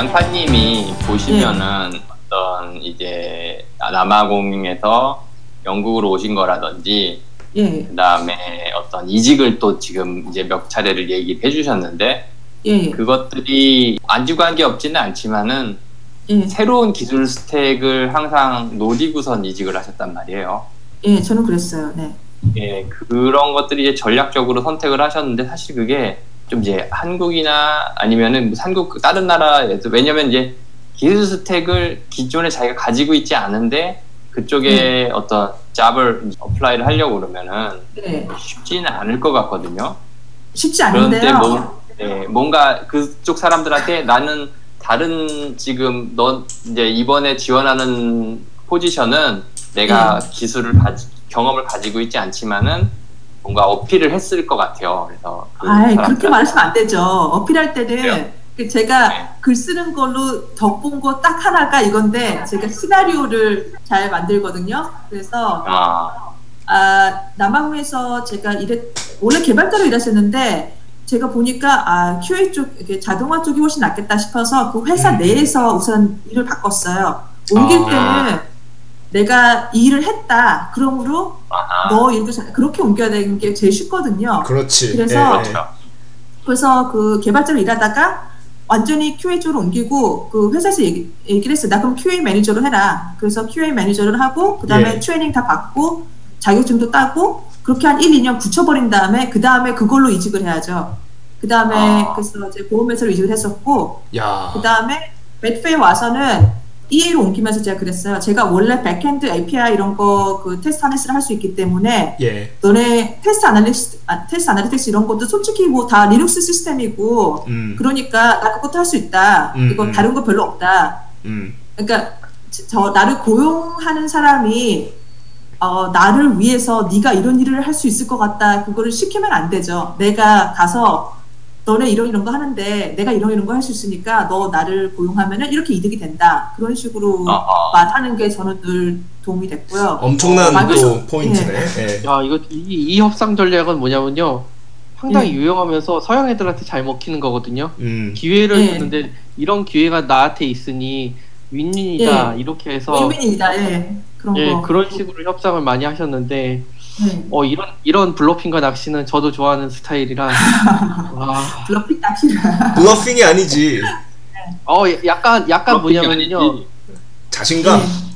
양파님이 보시면은 어떤 이제 남아공에서 영국으로 오신 거라든지 예, 그다음에 어떤 이직을 또 지금 이제 몇 차례를 얘기를 해주셨는데 예, 예, 그것들이 안주관 계 없지는 않지만은 예, 새로운 기술 스택을 항상 노리고선 이직을 하셨단 말이에요. 예, 저는 그랬어요. 네. 예, 그런 것들이 이제 전략적으로 선택을 하셨는데 사실 그게 좀 이제 한국이나 아니면은 뭐 한국 다른 나라에서 왜냐면 이제 기술 stack을 기존에 자기가 가지고 있지 않은데 그쪽에 어떤 job을 apply를 하려고 그러면은 네. 쉽지는 않을 것 같거든요. 쉽지 않은데요. 뭐, 네, 뭔가 그쪽 사람들한테 나는 다른 지금 넌 이제 이번에 지원하는 포지션은 내가 기술을 가지, 경험을 가지고 있지 않지만은 뭔가 어필을 했을 것 같아요. 그래서 그 아이, 그렇게. 말하시면 안 되죠. 어필할 때는 그래요? 그 제가 네. 글 쓰는 걸로 덕본 거 딱 하나가 이건데 제가 시나리오를 잘 만들거든요. 그래서 아, 아, 남아공에서 제가 일했, 원래 개발자로 일하셨는데, 제가 보니까, 아, QA 쪽, 자동화 쪽이 훨씬 낫겠다 싶어서 그 회사 음. 내에서 우선 일을 바꿨어요. 옮길 아. 때는 내가 이 일을 했다. 그러므로 아하. 너 잘, 그렇게 옮겨야 되는 게 제일 쉽거든요. 그렇지. 그래서- 예, 예. 그렇죠. 그래서 그 개발자로 일하다가 완전히 QA 쪽으로 옮기고 그 회사에서 얘기, 얘기를 했어요. 나 그럼 QA 매니저로 해라. 그래서 QA 매니저를 하고 그 다음에 예. 트레이닝 다 받고 자격증도 따고 그렇게 한 1, 2년 붙여버린 다음에 그 다음에 그걸로 이직을 해야죠. 그 다음에 아. 그래서 이제 보험회사로 이직을 했었고 야. 그 다음에 med페에 와서는 EA로 옮기면서 제가 그랬어요. 제가 원래 backend API 이런 거 그 test analysis를 할 수 있기 때문에 예. 너네 test analysis 아, test analytics 이런 것도 솔직히 뭐 다 리눅스 시스템이고 음. 그러니까 나 그것도 할 수 있다. 음, 이거 음. 다른 거 별로 없다. 음. 그러니까 저- 저 나를 고용하는 사람이 어, 나를 위해서 네가 이런 일을 할 수 있을 것 같다. 그거를 시키면 안 되죠. 내가 가서 너네 이런 이런 거 하는데 내가 이런 이런 거 할 수 있으니까 너 나를 고용하면은 이렇게 이득이 된다. 그런 식으로. 말하는 게 저는 늘 도움이 됐고요. 엄청난 어, 또 포인트네. 예. 야 이거 이, 이 협상 전략은 뭐냐면요 상당히 예. 유용하면서 서양 애들한테 잘 먹히는 거거든요 음. 기회를 예. 주는데 이런 기회가 나한테 있으니 윈윈이다 예. 이렇게 해서 윈윈입니다. 예. 그런 예 거. 그런 식으로 협상을 많이 하셨는데 예. 어 이런 이런 bluffing과 낚시는 저도 좋아하는 스타일이라 와, bluffing 낚시를. bluffing이 아니지. 어 약간 약간 그렇게 뭐냐면요. 자신감. 예.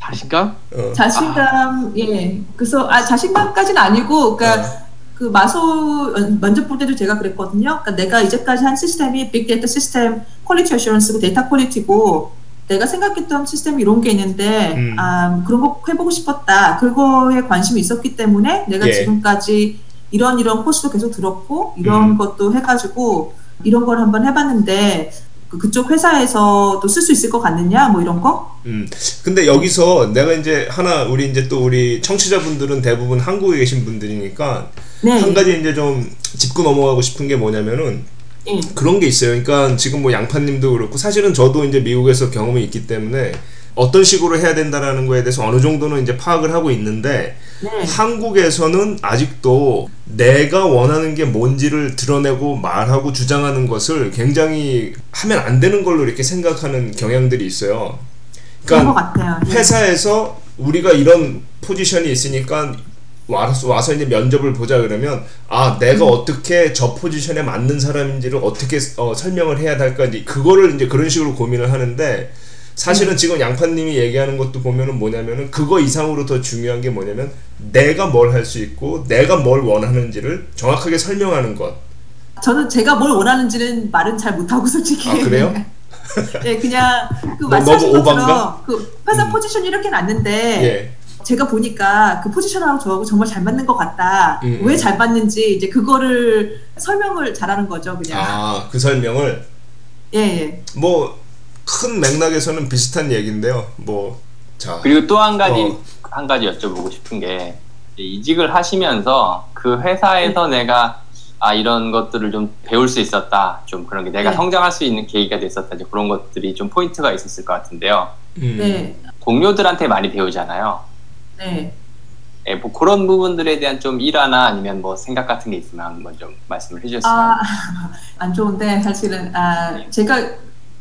자신감 어. 자신감, 예. 그래서, 아, 자신감까지는 아니고, 그러니까, 어. 그 마소 면접 볼 때도 제가 그랬거든요. 그러니까 내가 이제까지 한 시스템이 빅데이터 시스템 quality assurance고 data quality고, 내가 생각했던 시스템이 이런 게 있는데, 음. 아, 그런 거 해보고 싶었다. 그거에 관심이 있었기 때문에 내가 예. 지금까지 이런 이런 코스도 계속 들었고, 이런 음. 것도 해가지고, 이런 걸 한번 해봤는데, 그- 그쪽 회사에서도 쓸 수 있을 것 같느냐, 뭐 이런 거? 음. 근데 여기서 내가 이제 하나 우리 이제 또 우리 청취자분들은 대부분 한국에 계신 분들이니까 네. 한 가지 이제 좀 짚고 넘어가고 싶은 게 뭐냐면은 예. 그런 게 있어요. 그러니까 지금 뭐 양파님도 그렇고 사실은 저도 이제 미국에서 경험이 있기 때문에 어떤 식으로 해야 된다라는 거에 대해서 어느 정도는 이제 파악을 하고 있는데 네. 한국에서는 아직도 내가 원하는 게 뭔지를 드러내고 말하고 주장하는 것을 굉장히 하면 안 되는 걸로 이렇게 생각하는 경향들이 있어요. 그러니까 같아요. 예. 회사에서 우리가 이런 포지션이 있으니까 와서, 와서 이제 면접을 보자 그러면 아 내가 어떻게 저 포지션에 맞는 사람인지를 어떻게 어, 설명을 해야 할까 이제 그거를 이제 그런 식으로 고민을 하는데 사실은 지금 양파님이 얘기하는 것도 보면은 뭐냐면은 그거 이상으로 더 중요한 게 뭐냐면 내가 뭘 할 수 있고 내가 뭘 원하는지를 정확하게 설명하는 것. 저는 제가 뭘 원하는지는 말은 잘 못하고 솔직히. 아 그래요? 네, 그냥 그 너- 말씀하신 것처럼? 그 회사 음. 포지션이 이렇게 났는데 예. 제가 보니까 그 포지션하고 저하고 정말 잘 맞는 것 같다. 음. 왜잘 맞는지 이제 그거를 설명을 잘하는 거죠, 그냥. 아 그 설명을 예, 예. 뭐큰 맥락에서는 비슷한 얘기인데요. 뭐 자. 그리고 또 한 가지 어. 한 가지 여쭤보고 싶은 게 이직을 하시면서 그 회사에서 내가 아 이런 것들을 좀 배울 수 있었다 좀 그런 게 내가 네. 성장할 수 있는 계기가 됐었다 이제 그런 것들이 좀 포인트가 있었을 것 같은데요 음. 네, 동료들한테 많이 배우잖아요 네. 예, 뭐 그런 부분들에 대한 좀 일화나 아니면 뭐 생각 같은 게 있으면 한번 좀 말씀을 해주셨으면 아, 안 좋은데 사실은 아, 제가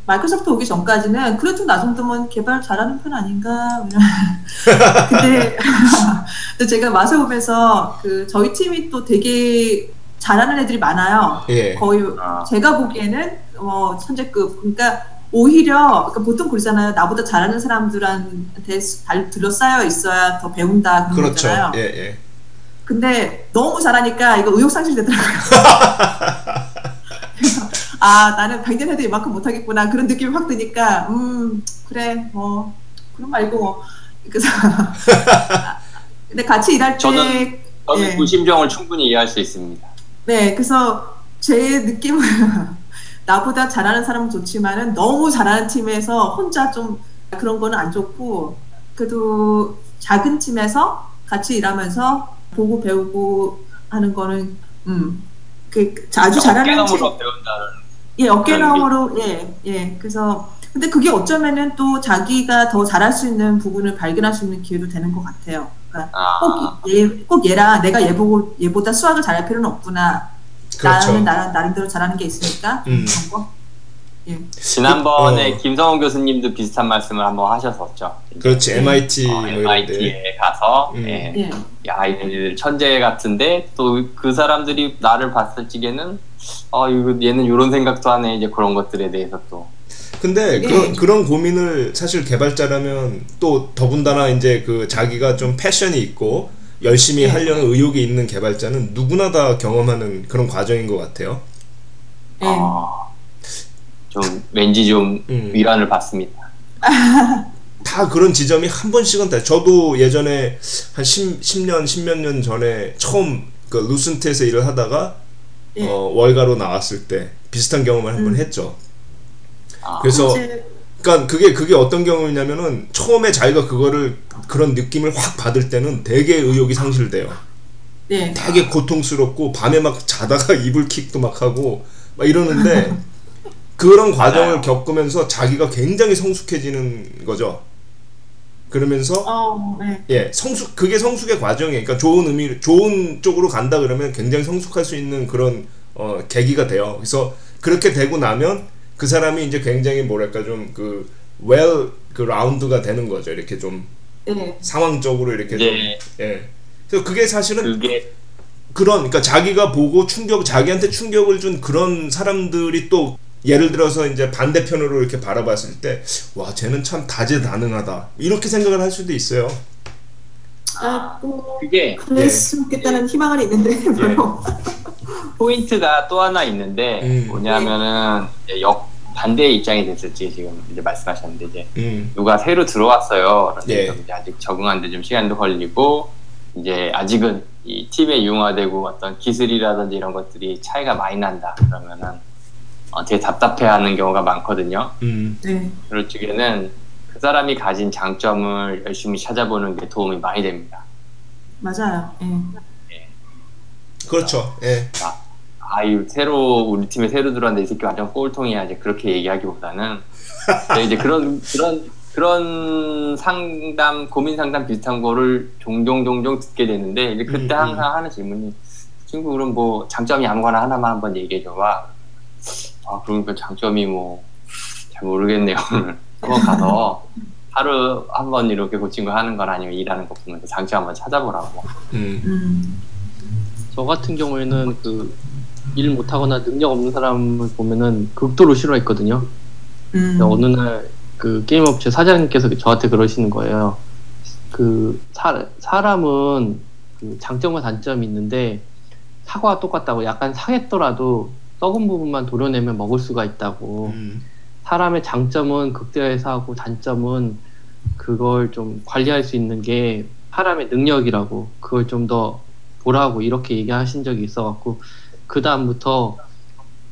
마이크로소프트 오기 전까지는 그래도 나 정도면 개발 잘하는 편 아닌가. 근데, 근데 제가 맛에 오면서 그 저희 팀이 또 되게 잘하는 애들이 많아요. 예. 거의 아. 제가 보기에는 어, 천재급. 그러니까 오히려 그러니까 보통 그러잖아요. 나보다 잘하는 사람들한테 발 둘러싸여 있어야 더 배운다 그런 그렇죠. 거잖아요. 예, 예. 근데 너무 잘하니까 이거 의욕 상실 되더라고요. 아 나는 100년 해도 이만큼 못하겠구나 그런 느낌이 확 드니까 음 그래 뭐 그럼 말고 뭐 그래서 근데 같이 일할 때 저는- 저는 예. 그 심정을 충분히 이해할 수 있습니다. 네, 그래서 제 느낌은 나보다 잘하는 사람은 좋지만은 너무 잘하는 팀에서 혼자 좀 그런 거는 안 좋고 그래도 작은 팀에서 같이 일하면서 보고 배우고 하는 거는 음 그 아주 잘하는 팀 어깨 너머로 배운다는 예, 그런 어깨 너머로 예, 예. 그래서 근데 그게 어쩌면은 또 자기가 더 잘할 수 있는 부분을 발견할 수 있는 기회도 되는 것 같아요. 그러니까 아, 꼭 얘, 꼭 얘랑 내가 얘 보고 얘보다 수학을 잘할 필요는 없구나. 그렇죠. 나는 나, 나름대로 잘하는 게 있으니까 음. 그런 거. 예. 지난번에 어. 김성훈 교수님도 비슷한 말씀을 한번 하셨었죠. 그렇지. 네. MIT 어, 뭐 이런데. MIT에 가서 음. 예. 예. 야 얘네들 천재 같은데 또 그 사람들이 나를 봤을 적에는 어 이거 얘는 이런 생각도 하네 이제 그런 것들에 대해서 또 근데 예. 그런 그런 고민을 사실 개발자라면 또 더군다나 이제 그 자기가 좀 패션이 있고 열심히 예. 하려는 의욕이 있는 개발자는 누구나 다 경험하는 그런 과정인 것 같아요. 예. 어, 좀 왠지 좀 음. 위안을 받습니다. 다 그런 지점이 한 번씩은 다. 저도 예전에 한 10, 10년, 10몇 년 전에 처음 그 루슨트에서 일을 하다가 예. 어, 월가로 나왔을 때 비슷한 경험을 한번 음. 했죠. 아, 그래서 이제, 그러니까 그게 그게 어떤 경우냐면은 처음에 자기가 그거를 그런 느낌을 확 받을 때는 되게 의욕이 상실돼요. 예. 되게 고통스럽고 밤에 막 자다가 이불킥도 막 하고 막 이러는데 그런 과정을. 겪으면서 자기가 굉장히 성숙해지는 거죠. 그러면서 어, 예. 예, 성숙 그게 성숙의 과정이에요. 그러니까 좋은 의미 좋은 쪽으로 간다 그러면 굉장히 성숙할 수 있는 그런 어, 계기가 돼요. 그래서 그렇게 되고 나면 그 사람이 이제 굉장히 뭐랄까 좀 그 well 그 라운드가 되는 거죠. 이렇게 좀 예. 상황적으로 이렇게 좀 이제 예. 그래서 그게 사실은 그게 그런 그러니까 자기가 보고 충격 자기한테 충격을 준 그런 사람들이 또 예를 들어서 이제 반대편으로 이렇게 바라봤을 때 와 쟤는 참 다재다능하다 이렇게 생각을 할 수도 있어요. 아, 또 그게 그랬으면 좋겠다는 희망은 있는데 별로. 포인트가 또 하나 있는데 음. 뭐냐면은 역 반대의 입장이 됐을지 지금 이제 말씀하셨는데 이제 음. 누가 새로 들어왔어요. 그런데 예. 이제 아직 적응하는데 좀 시간도 걸리고 이제 아직은 이 팀에 융화되고 어떤 기술이라든지 이런 것들이 차이가 많이 난다. 그러면은 어, 되게 답답해하는 경우가 많거든요. 음. 네. 그럴 적에는 그 사람이 가진 장점을 열심히 찾아보는 게 도움이 많이 됩니다. 맞아요. 예. 그렇죠. 예. 아, 이 새로 우리 팀에 새로 들어왔는데 이 새끼 완전 꼴통이야 이제 그렇게 얘기하기보다는 근데 이제 그런 그런 그런 상담 고민 상담 비슷한 거를 종종 종종 듣게 되는데 이제 그때 음, 음. 항상 하는 질문이 친구 그럼 뭐 장점이 아무거나 하나만 한번 얘기해 줘봐. 아 그러니까 장점이 뭐 잘 모르겠네요 오늘 한번 가서 하루 한 번 이렇게 고친 거 하는 건 아니면 일하는 거 보면서 장점 한번 찾아보라고. 음. 음. 저 같은 경우에는 그 일 못하거나 능력 없는 사람을 보면은 극도로 싫어했거든요. 음. 어느 날 그 게임 업체 사장님께서 저한테 그러시는 거예요. 그 사, 사람은 그 장점과 단점이 있는데 사과와 똑같다고 약간 상했더라도 썩은 부분만 도려내면 먹을 수가 있다고. 음. 사람의 장점은 극대화해서 하고 단점은 그걸 좀 관리할 수 있는 게 사람의 능력이라고 그걸 좀 더 보라고 이렇게 얘기하신 적이 있어갖고 그 다음부터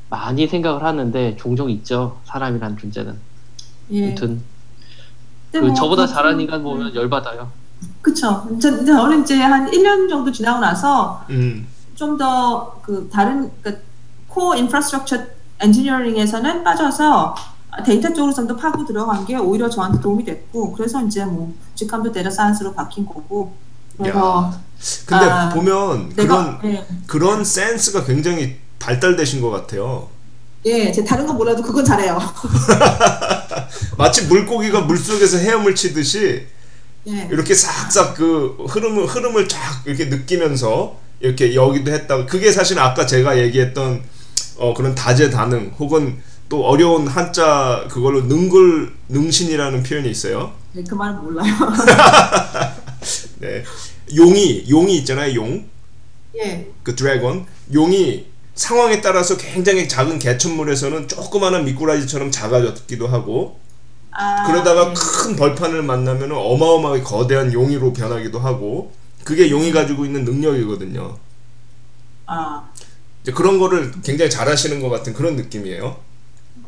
많이 생각을 하는데 종종 있죠 사람이란 존재는 예. 아무튼 그 뭐 저보다 그렇죠. 잘하는 인간 보면 열받아요 그쵸. 저, 저는 이제 한 1년 정도 지나고 나서 음. 좀더 그 다른 그 코어 인프라스트럭처 엔지니어링에서는 빠져서 데이터 쪽으로 좀 더 파고 들어간 게 오히려 저한테 도움이 됐고 그래서 이제 뭐 직함도 data science로 바뀐 거고 그래서 야. 근데 아, 보면 내가 그런 예. 그런 센스가 굉장히 발달되신 것 같아요. 예, 제 다른 건 몰라도 그건 잘해요. 마치 물고기가 물 속에서 헤엄을 치듯이 예. 이렇게 싹싹 그 흐름을 흐름을 쫙 이렇게 느끼면서 이렇게 여기도 했다가 그게 사실 아까 제가 얘기했던 어 그런 다재다능 혹은 또 어려운 한자 그걸로 능글 능신이라는 표현이 있어요. 네, 그 말은 몰라요. 네. 용이 용이 있잖아요. 용. 예. 그 드래곤 용이 상황에 따라서 굉장히 작은 개천물에서는 조그마한 미꾸라지처럼 작아졌기도 하고 아, 그러다가 예. 큰 벌판을 만나면 어마어마하게 거대한 용이로 변하기도 하고 그게 용이 가지고 있는 능력이거든요. 아, 이제 그런 거를 굉장히 잘하시는 것 같은 그런 느낌이에요.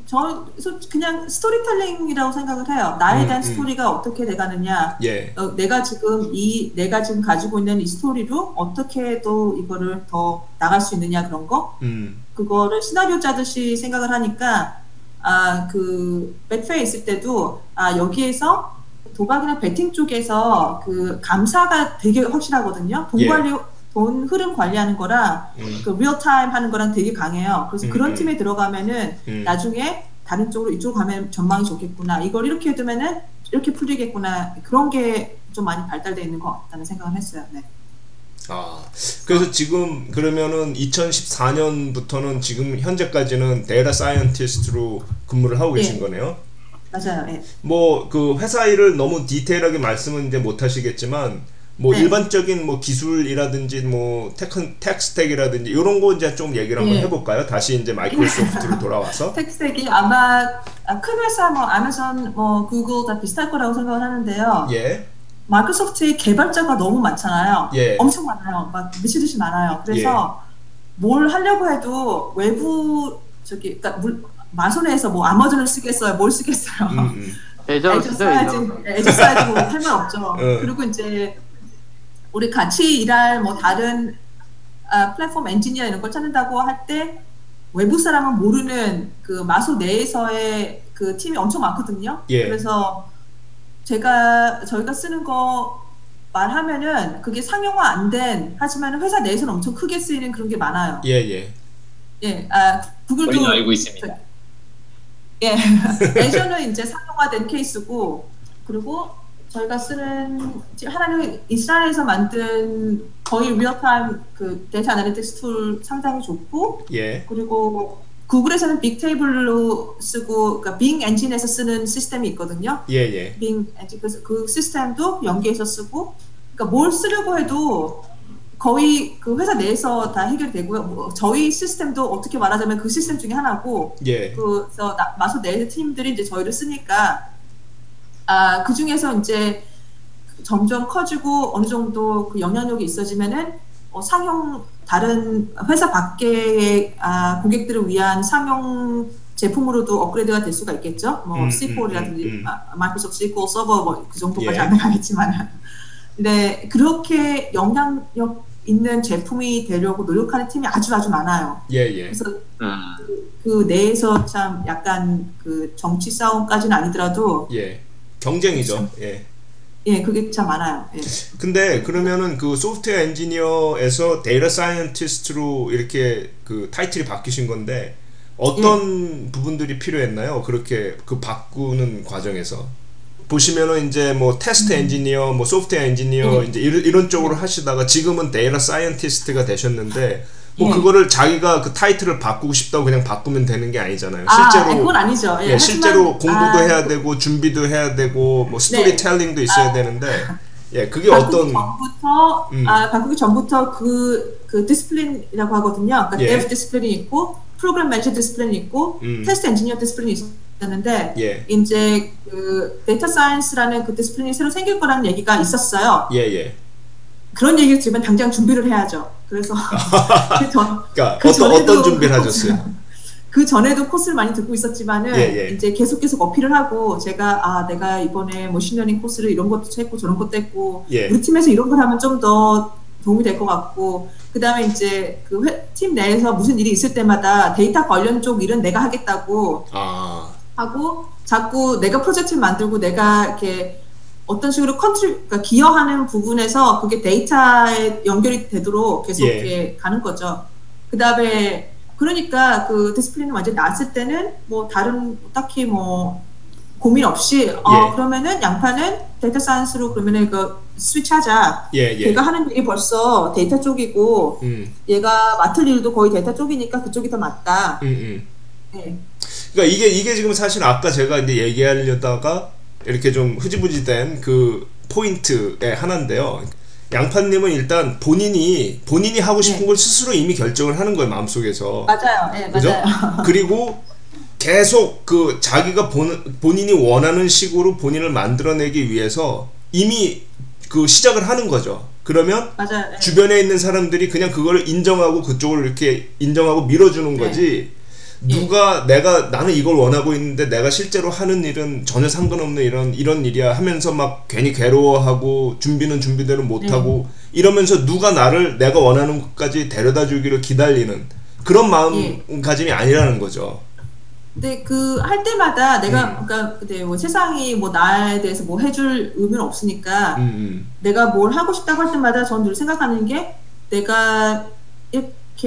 저 소- 그냥 스토리텔링이라고 생각을 해요. 나에 음, 대한 음. 스토리가 어떻게 돼가느냐. 예, 어, 내가 지금 이 내가 지금 가지고 있는 이 스토리로 어떻게 또 이거를 더 나갈 수 있느냐 그런 거 음, 그거를 시나리오 짜듯이 생각을 하니까 아그 백페에 있을 때도 아 여기에서 도박이나 베팅 쪽에서 그 감사가 되게 확실하거든요. 돈 예. 관리 돈 흐름 관리하는 거랑 음, 그 real-time 하는 거랑 되게 강해요. 그래서 음, 그런 음. 팀에 들어가면은 음. 나중에 다른 쪽으로 이쪽으로 가면 전망이 좋겠구나. 이걸 이렇게 해두면은 이렇게 풀리겠구나. 그런 게 좀 많이 발달되어 있는 것 같다는 생각을 했어요. 네. 아, 그래서 지금 그러면은 2014년부터는 지금 현재까지는 data scientist로 근무를 하고 계신 예. 거네요. 맞아요. 예. 뭐그 회사 일을 너무 디테일하게 말씀은 이제 못 하시겠지만 뭐 네. 일반적인 뭐 기술이라든지 뭐 tech tech stack이라든지 이런 거 이제 좀 얘기를 한번 예. 해볼까요? 다시 이제 마이크로소프트로 돌아와서 tech stack이 아마 아, 큰 회사 뭐 아마존 뭐 구글 다 비슷할 거라고 생각을 하는데요. 예, 마이크로소프트의 개발자가 너무 많잖아요. 예. 엄청 많아요. 막 미칠 듯이 많아요. 그래서 뭘 하려고 해도 외부 저기 그러니까 뭘, 마소에서 뭐 아마존을 쓰겠어요, 뭘 쓰겠어요. 음, 음. 애저 써야지, 애저. 애저 써야지 뭐 할말 없죠. 응. 그리고 이제 우리 같이 일할 뭐 다른 아, 플랫폼 엔지니어 이런 걸 찾는다고 할 때 외부 사람은 모르는 그 마소 내에서의 그 팀이 엄청 많거든요. 예. 그래서 제가 저희가 쓰는 거 말하면은 그게 상용화 안 된 하지만 회사 내에서는 엄청 크게 쓰이는 그런 게 많아요. 예, 예. 예, 아 구글도 알고 있습니다. 예, Azure는 이제 상용화된 케이스고 그리고 저희가 쓰는 하나는 이스라엘에서 만든 거의 real-time 그 data analytics tool 상당히 좋고 예. 그리고 구글에서는 Bigtable로 쓰고 그러니까 Bing 엔진에서 쓰는 시스템이 있거든요. 예, 예. Bing 엔진 그래서 그 시스템도 연계해서 쓰고 그러니까 뭘 쓰려고 해도 거의 그 회사 내에서 다 해결되고요. 뭐 저희 시스템도 어떻게 말하자면 그 시스템 중에 하나고 예. 그래서 나- 마소 내 팀들이 이제 저희를 쓰니까 아 그 중에서 이제 점점 커지고 어느 정도 그 영향력이 있어지면은 어, 상용 다른 회사 밖의 아, 고객들을 위한 상용 제품으로도 업그레이드가 될 수가 있겠죠. 뭐 음, C4라든지 음, 음, 음. 마이크로소프트 SQL 서버 뭐 그 정도까지 예. 안 나가겠지만 근데 그렇게 영향력 있는 제품이 되려고 노력하는 팀이 아주 아주 많아요. 예, 예. 그래서 음, 그 내에서 참 약간 그 정치 싸움까지는 아니더라도 예. 경쟁이죠. 예. 예 그게 참 많아요. 예. 근데 그러면은 그 소프트웨어 엔지니어에서 data scientist로 이렇게 그 타이틀이 바뀌신 건데 어떤 부분들이 필요했나요? 그렇게 그 바꾸는 과정에서 보시면은 이제 뭐 테스트 엔지니어, 뭐 소프트웨어 엔지니어 음. 이제 이런, 이런 쪽으로 하시다가 지금은 data scientist가 되셨는데 뭐 예. 그거를 자기가 그 타이틀을 바꾸고 싶다고 그냥 바꾸면 되는 게 아니잖아요. 아, 실제로 아니, 그건 아니죠. 예, 예, 실제로 공부도 아, 해야 되고 준비도 해야 되고 뭐 스토리텔링도 있어야 아. 되는데 예, 그게 어떤 전부터 음. 아 바꾸기 전부터 그그 discipline이라고 하거든요. 그러니까 예. dev discipline이 있고 program manager discipline이 있고 음. test engineer discipline이 있었는데 예. 이제 그 data science라는 그 discipline이 새로 생길 거라는 얘기가 있었어요. 예, 예. 그런 얘기를 들으면 당장 준비를 해야죠. 그래서 그 전, 그러니까 그 어떤 어떤 준비를 그 하셨어요? 그 전에도 코스를 많이 듣고 있었지만은 예, 예. 이제 계속 계속 어필을 하고 제가 아 내가 이번에 machine learning 코스를 이런 것도 했고 저런 것도 했고 예. 우리 팀에서 이런 걸 하면 좀 더 도움이 될 것 같고 그 다음에 이제 그 팀 내에서 무슨 일이 있을 때마다 데이터 관련 쪽 일은 내가 하겠다고 아, 하고 자꾸 내가 프로젝트를 만들고 내가 이렇게 어떤 식으로 contri- 그러니까 기여하는 부분에서 그게 데이터에 연결이 되도록 계속 예. 이렇게 가는 거죠. 그 다음에 그러니까 그 discipline은 완전 나왔을 때는 뭐 다른 딱히 뭐 고민 없이 어 예. 그러면은 양파는 data science로 그러면은 그 스위치하자. 예, 예. 걔가 하는 일이 벌써 데이터 쪽이고 음, 얘가 맡을 일도 거의 데이터 쪽이니까 그쪽이 더 맞다. 음, 음. 네. 그러니까 이게 이게 지금 사실 아까 제가 이제 얘기하려다가 이렇게 좀 흐지부지된 그 포인트의 하나인데요. 양파님은 일단 본인이 본인이 하고 싶은 네. 걸 스스로 이미 결정을 하는 거예요 마음속에서. 맞아요. 네, 그죠? 맞아요. 그리고 계속 그 자기가 본, 본인이 원하는 식으로 본인을 만들어내기 위해서 이미 그 시작을 하는 거죠. 그러면 맞아요. 네. 주변에 있는 사람들이 그냥 그걸 인정하고 그쪽을 이렇게 인정하고 밀어주는 네. 거지. 누가 내가 나는 이걸 원하고 있는데 내가 실제로 하는 일은 전혀 상관없는 이런 이런 일이야 하면서 막 괜히 괴로워하고 준비는 준비대로 못 하고 네. 이러면서 누가 나를 내가 원하는 곳까지 데려다 주기를 기다리는 그런 예. 마음가짐이 아니라는 거죠. 근데 그 할 때마다 내가 음. 그러니까 그때 뭐 세상이 뭐 나에 대해서 뭐 해줄 의무는 없으니까 음, 음. 내가 뭘 하고 싶다고 할 때마다 전 늘 생각하는 게 내가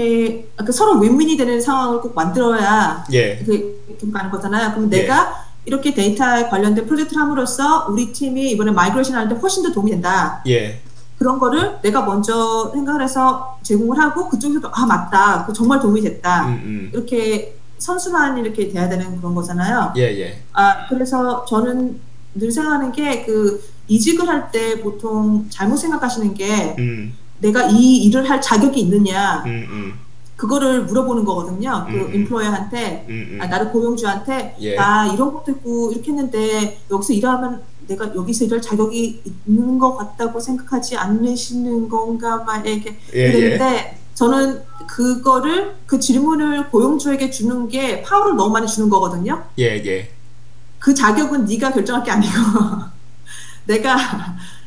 이렇게 그 서로 윈윈이 되는 상황을 꼭 만들어야 예. 그 이렇게 가는 거잖아요. 그럼 예. 내가 이렇게 데이터에 관련된 프로젝트를 함으로써 우리 팀이 이번에 migration 하는데 훨씬 더 도움이 된다. 예. 그런 거를 내가 먼저 생각을 해서 제공을 하고 그쪽에서도 아 맞다. 그 정말 도움이 됐다. 음, 음. 이렇게 선순환 이렇게 돼야 되는 그런 거잖아요. 예, 예. 아 그래서 저는 늘 생각하는 게 그 이직을 할 때 보통 잘못 생각하시는 게 음. 내가 이 일을 할 자격이 있느냐 음, 음. 그거를 물어보는 거거든요. 그 음, 음. 인플로어한테 음, 음. 아, 나를 고용주한테 예. 아 이런 것도 있고 이렇게 했는데 여기서 일하면 내가 여기서 일할 자격이 있는 것 같다고 생각하지 않으시는 건가 막 이렇게 예, 예. 그랬는데 저는 그거를 그 질문을 고용주에게 주는 게 파워를 너무 많이 주는 거거든요. 예, 예. 그 자격은 네가 결정할 게 아니고 내가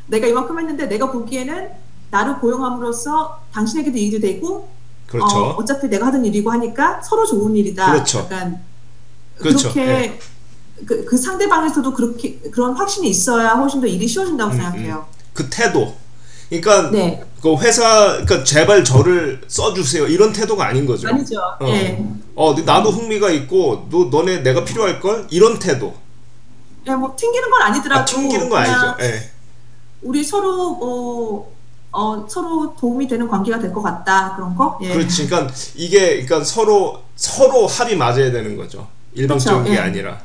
내가 이만큼 했는데 내가 보기에는 나를 고용함으로써 당신에게도 이익이 되고 그렇죠. 어, 어차피 내가 하던 일이고 하니까 서로 좋은 일이다. 그렇죠. 약간 그렇죠. 그렇게 그, 그 상대방에서도 그렇게 그런 확신이 있어야 훨씬 더 일이 쉬워진다고 음, 생각해요. 그 태도. 그러니까 네, 그 회사 그러니까 제발 저를 써주세요 이런 태도가 아닌 거죠. 아니죠. 어. 예, 어 나도 흥미가 있고 너 너네 내가 필요할 걸 이런 태도. 예, 뭐 튕기는 건 아니더라도 아, 튕기는 거 그냥 아니죠. 예. 우리 서로 뭐 어, 서로 도움이 되는 관계가 될 것 같다 그런 거. 예. 그렇지. 그러니까 이게 그러니까 서로 서로 합이 맞아야 되는 거죠. 일방적인 그렇죠. 게 예. 아니라.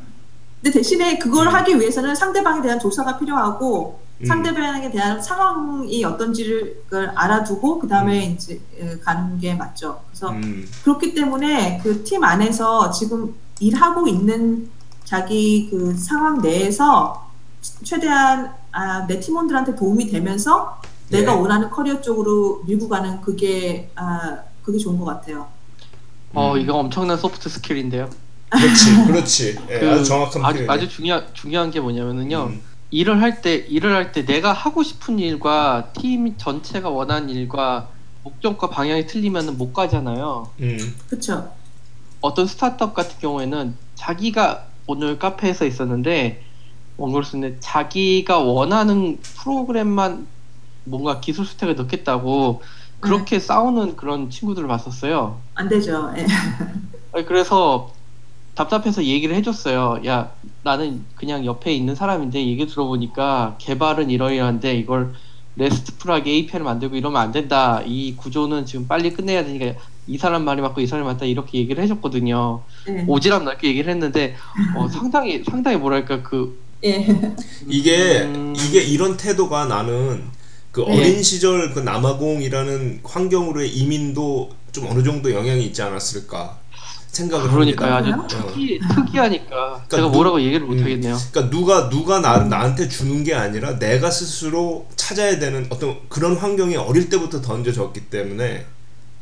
근데 대신에 음. 그걸 하기 위해서는 상대방에 대한 조사가 필요하고 음. 상대방에 대한 상황이 어떤지를 알아두고 그 다음에 음. 이제 에, 가는 게 맞죠. 그래서 음. 그렇기 때문에 그 팀 안에서 지금 일하고 있는 자기 그 상황 내에서 최대한 아, 내 팀원들한테 도움이 되면서 내가 예. 원하는 커리어 쪽으로 밀고 가는 그게 아, 그게 좋은 것 같아요. 어 음. 이거 엄청난 soft skill인데요. 그렇지. 그렇지. 예, 그 아주 정확한 아주, 표현이에요. 아주 중요한 중요한 게 뭐냐면은요. 음. 일을 할 때 일을 할 때 내가 하고 싶은 일과 팀 전체가 원하는 일과 목적과 방향이 틀리면 못 가잖아요. 음. 그렇죠. 어떤 스타트업 같은 경우에는 자기가 오늘 카페에서 있었는데 원고를 쓰는데 자기가 원하는 프로그램만 뭔가 기술 스택을 넣겠다고 그렇게 싸우는 그런 친구들을 봤었어요. 안 되죠. 예. 아니, 그래서 답답해서 얘기를 해줬어요. 야, 나는 그냥 옆에 있는 사람인데 얘기 들어보니까 개발은 이러이러한데 이걸 레스트풀하게 API를 만들고 이러면 안 된다. 이 구조는 지금 빨리 끝내야 되니까 이 사람 말이 맞고 이 사람이 맞다 이렇게 얘기를 해줬거든요. 예. 오지랖 넓게 얘기를 했는데 어, 상당히 상당히 뭐랄까 그 예. 이게 음. 이게 이런 태도가 나는 그 네. 어린 시절 그 남아공이라는 환경으로의 이민도 좀 어느 정도 영향이 있지 않았을까 생각을 그러니까요. 합니다. 아주 특이 특이하니까 제가 누- 뭐라고 얘기를 음. 못 하겠네요. 그러니까 누가 누가 나, 나한테 주는 게 아니라 내가 스스로 찾아야 되는 어떤 그런 환경이 어릴 때부터 던져졌기 때문에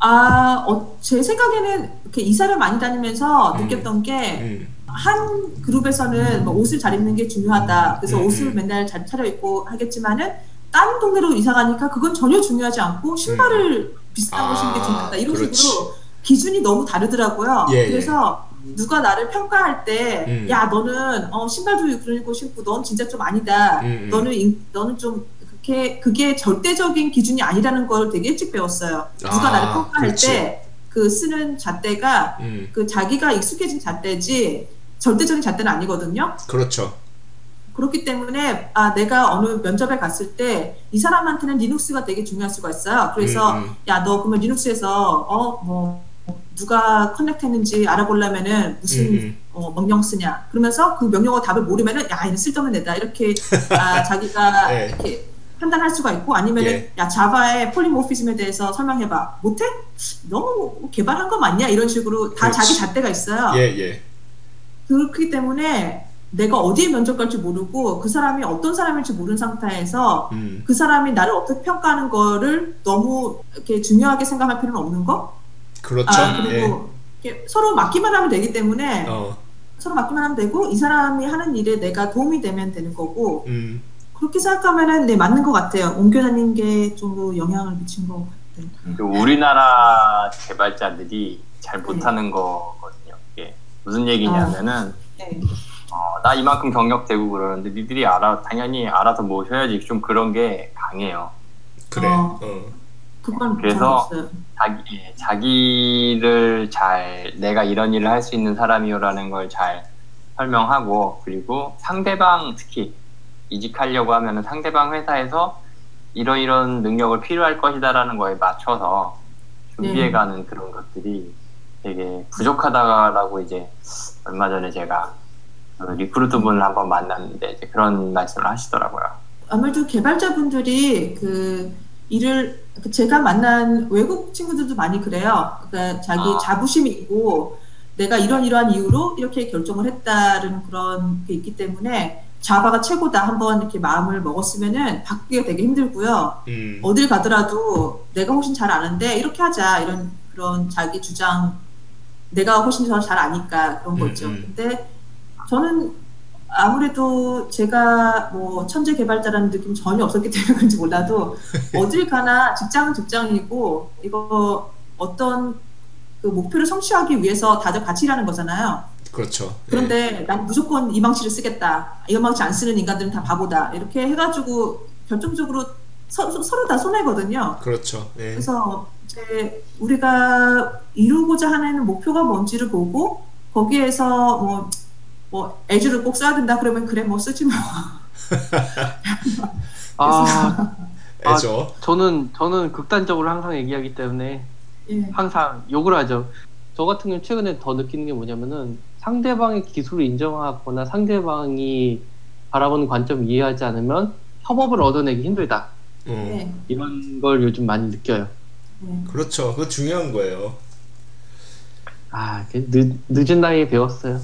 아, 어, 제 생각에는 이렇게 이사를 많이 다니면서 음. 느꼈던 게 음, 한 그룹에서는 뭐 옷을 잘 입는 게 중요하다. 그래서 음, 옷을 음. 맨날 잘 차려입고 하겠지만은 다른 동네로 이사 가니까 그건 전혀 중요하지 않고 신발을 비슷한 아, 거 신는 게 중요하다. 이런 그렇지. 식으로 기준이 너무 다르더라고요. 예, 예. 그래서 누가 나를 평가할 때, 음. 야 너는 어, 신발도 그러고 싶고, 넌 진짜 좀 아니다. 음, 음. 너는 인- 너는 좀 그게 그게 절대적인 기준이 아니라는 걸 되게 일찍 배웠어요. 누가 아, 나를 평가할. 때 그 쓰는 잣대가 음, 그 자기가 익숙해진 잣대지 절대적인 잣대는 아니거든요. 그렇죠. 그렇기 때문에 아 내가 어느 면접에 갔을 때 이 사람한테는 리눅스가 되게 중요할 수가 있어요. 그래서 음, 음. 야너 그러면 리눅스에서 어뭐 누가 커넥트했는지 알아보려면은 무슨 음, 음. 어, 명령 쓰냐 그러면서 그 명령어 답을 모르면은 야 얘는 쓸데없는 애다 이렇게 아, 자기가 네. 이렇게 판단할 수가 있고 아니면은 예. 야 자바의 폴리모피즘에 대해서 설명해봐 못해 너무 개발한 거 맞냐 이런 식으로 다 그렇지. 자기 잣대가 있어요. 예, 예. 그렇기 때문에 내가 어디에 면접 갈지 모르고 그 사람이 어떤 사람일지 모르는 상태에서 음, 그 사람이 나를 어떻게 평가하는 거를 너무 이렇게 중요하게 생각할 필요는 없는 거. 그렇죠. 아 예. 그리고 이렇게 서로 맡기만 하면 되기 때문에 어, 서로 맡기만 하면 되고 이 사람이 하는 일에 내가 도움이 되면 되는 거고 음, 그렇게 생각하면은 네 맞는 것 같아요. 옮겨 다닌 게좀더 영향을 미친 것 같아요. 그 우리나라 개발자들이 잘 못하는 거거든요. 이게 무슨 얘기냐면은 네. 어, 나 이만큼 경력되고 그러는데 니들이 알아 당연히 알아서 모셔야지 좀 그런 게 강해요. 그래. 어. 어. 그건 그래서-. 자기 예, 자기를 잘 내가 이런 일을 할 수 있는 사람이요라는 걸 잘 설명하고 그리고 상대방 특히 이직하려고 하면은 상대방 회사에서 이런 이런 능력을 필요할 것이다라는 거에 맞춰서 준비해가는 그런 것들이 되게 부족하다라고 이제 얼마 전에 제가 그 recruit 분을 한번 만났는데 이제 그런 말씀을 하시더라고요. 아무래도 개발자분들이 그 일을 그 제가 만난 외국 친구들도 많이 그래요. 그러니까 자기 아. 자부심이 있고 내가 이런 이러한 이유로 이렇게 결정을 했다는 그런 게 있기 때문에 자바가 최고다 한번 이렇게 마음을 먹었으면은 바꾸기가 되게 힘들고요. 음, 어딜 가더라도 내가 훨씬 잘 아는데 이렇게 하자 이런 그런 자기 주장 내가 훨씬 더 잘 아니까 그런 음, 거죠. 음. 근데 저는 아무래도 제가 뭐 천재 개발자라는 느낌 전혀 없었기 때문에 그런지 몰라도 어딜 가나 직장은 직장이고 이거 어떤 그 목표를 성취하기 위해서 다들 같이 일하는 거잖아요. 그렇죠. 예. 그런데 난 무조건 이 방식을 쓰겠다. 이 방식 안 쓰는 인간들은 다 바보다. 이렇게 해가지고 결정적으로 서, 로 다 손해거든요. 그렇죠. 예. 그래서 이제 우리가 이루고자 하는 목표가 뭔지를 보고 거기에서 뭐, 뭐 애주를 꼭 써야 된다 그러면 그래 뭐 쓰지 뭐. 아, 아, 애죠. 저는 저는 극단적으로 항상 얘기하기 때문에 예. 항상 욕을 하죠. 저 같은 경우 최근에 더 느끼는 게 뭐냐면은 상대방의 기술을 인정하거나 상대방이 바라보는 관점을 이해하지 않으면 협업을 얻어내기 힘들다. 어. 네. 이런 걸 요즘 많이 느껴요. 네. 그렇죠. 그거 중요한 거예요. 아, 늦, 늦은 나이에 배웠어요.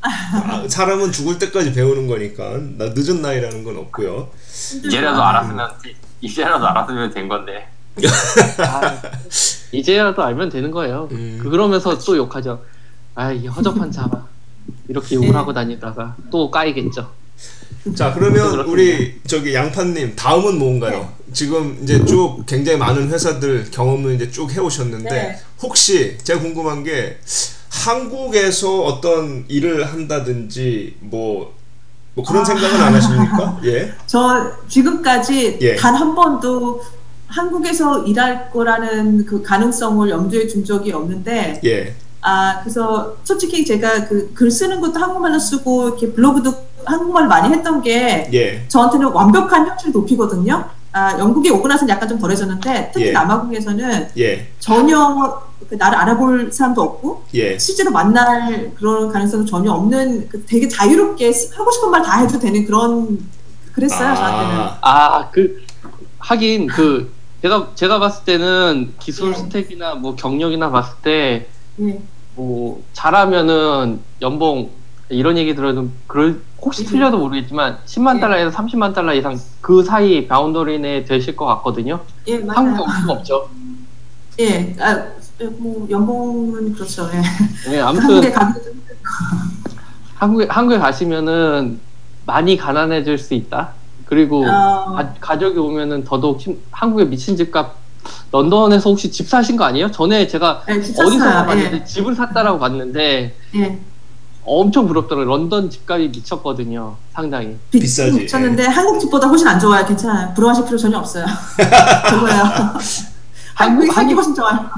아, 사람은 죽을 때까지 배우는 거니까 나 늦은 나이라는 건 없고요. 이제라도 알았으면 이제라도 알았으면 된 건데. 아, 이제라도 알면 되는 거예요. 음. 그러면서 또 욕하죠. 아, 이 허접한 자바. 이렇게 욕을 네. 하고 다니다가 또 까이겠죠. 자 그러면. 우리 저기 양파님 다음은 뭔가요? 지금 이제 쭉 굉장히 많은 회사들 경험을 이제 쭉 해오셨는데 네. 혹시 제가 궁금한 게 한국에서 어떤 일을 한다든지 뭐, 뭐 그런 아. 생각은 안 하십니까? 예. 저 지금까지 예. 단 한 번도 한국에서 일할 거라는 그 가능성을 염두에 둔 적이 없는데 예. 아 그래서 솔직히 제가 그 글 쓰는 것도 한국말로 쓰고 이렇게 블로그도 한국말 많이 했던 게 예. 저한테는 완벽한 현실 높이거든요. 아 영국에 오고 나서는 약간 좀 덜해졌는데 특히 예. 남아공에서는 예. 전혀 그 나를 알아볼 사람도 없고 예. 실제로 만날 그런 가능성이 전혀 없는 그 되게 자유롭게 쓰- 하고 싶은 말 다 해도 되는 그런 그랬어요 저한테는. 아, 아, 그 하긴 그 제가 제가 봤을 때는 기술 네. 스택이나 뭐 경력이나 봤을 때 예. 뭐 잘하면은 연봉 이런 얘기 들어도 그럴 혹시 음. 틀려도 모르겠지만 10만 네. 달러에서 30만 달러 이상 그 사이 boundary 내에 되실 것 같거든요. 예, 한국에 맞아요. 없죠. 예, 아, 뭐 연봉은 그렇죠. 예. 네, 한국에 아무튼 한국에 한국에 가시면은 많이 가난해질 수 있다. 그리고 어, 가, 가족이 오면은 더더욱 힘, 한국에 미친 집값 런던에서 혹시 집 사신 거 아니에요? 전에 제가 예, 집 어디서 샀어요. 봤는데 집을 샀다라고 봤는데 예, 예. 엄청 부럽더라고요. 런던 집값이 미쳤거든요. 상당히. 비- 비싸지, 미쳤는데 한국 집보다 훨씬 안 좋아요. 괜찮아요. 부러워하실 필요 전혀 없어요. 그거예요. 한국이 한국- 살기 훨씬 좋아요.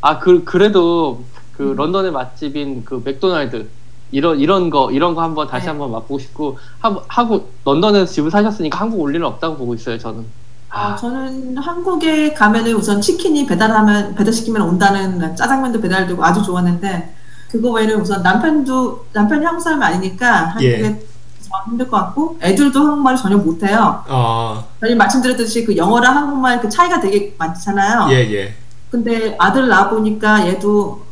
아, 그, 그래도 그 런던의 맛집인 그 맥도날드 이런 이런 거 이런 거 한번 다시 네. 한번 맛보고 싶고 하, 하고 런던에서 집을 사셨으니까 한국 올 일은 없다고 보고 있어요 저는. 어, 저는 한국에 가면은 우선 치킨이 배달하면 배달시키면 온다는 짜장면도 배달되고 아주 좋았는데 그거 외에는 우선 남편도 남편이 한국 사람이 아니니까 예. 한국에 좀 힘들 것 같고 애들도 한국말을 전혀 못해요. 아, 저희 말씀드렸듯이 그 영어랑 한국말 그 차이가 되게 많잖아요. 예, 예. 근데 아들 낳아 보니까 얘도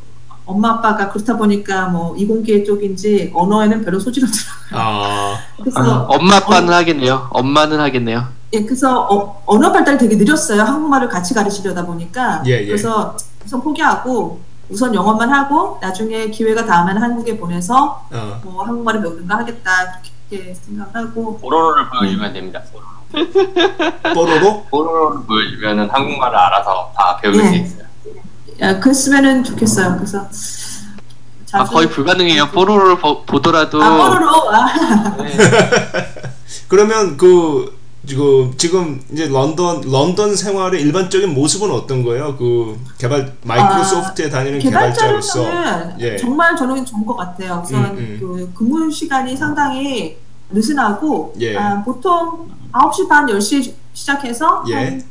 엄마 아빠가 그렇다 보니까 뭐 이공계 쪽인지 언어에는 별로 소질이 없더라고요. 아, 그래서 아, 엄마 아빠는 하겠네요. 엄마는 하겠네요. 예, 그래서 어, 언어 발달이 되게 느렸어요. 한국말을 같이 가르치려다 보니까. 예, 예. 그래서 우선 포기하고 우선 영어만 하고 나중에 기회가 닿으면 한국에 보내서 어. 뭐 한국말을 배우든가 하겠다 그렇게 생각하고 오로로를 보여주면 됩니다. 뽀로로? 오로로를 보여주면은 한국말을 알아서 다 배우게 네. 돼 있어요. 야, 그랬으면은 좋겠어요. 그래서 아 자주 거의 불가능해요. 뽀로로를 보, 보더라도 아, 뽀로로 아, 네. 그러면 그 지금 지금 이제 런던 런던 생활의 일반적인 모습은 어떤 거예요? 그 개발 마이크로소프트에 다니는 개발자로서 예. 정말 저는 좋은 것 같아요. 우선 음, 음. 그 근무 시간이 상당히 느슨하고 예. 아, 보통 9시 반, 10시 시작해서 예. 한,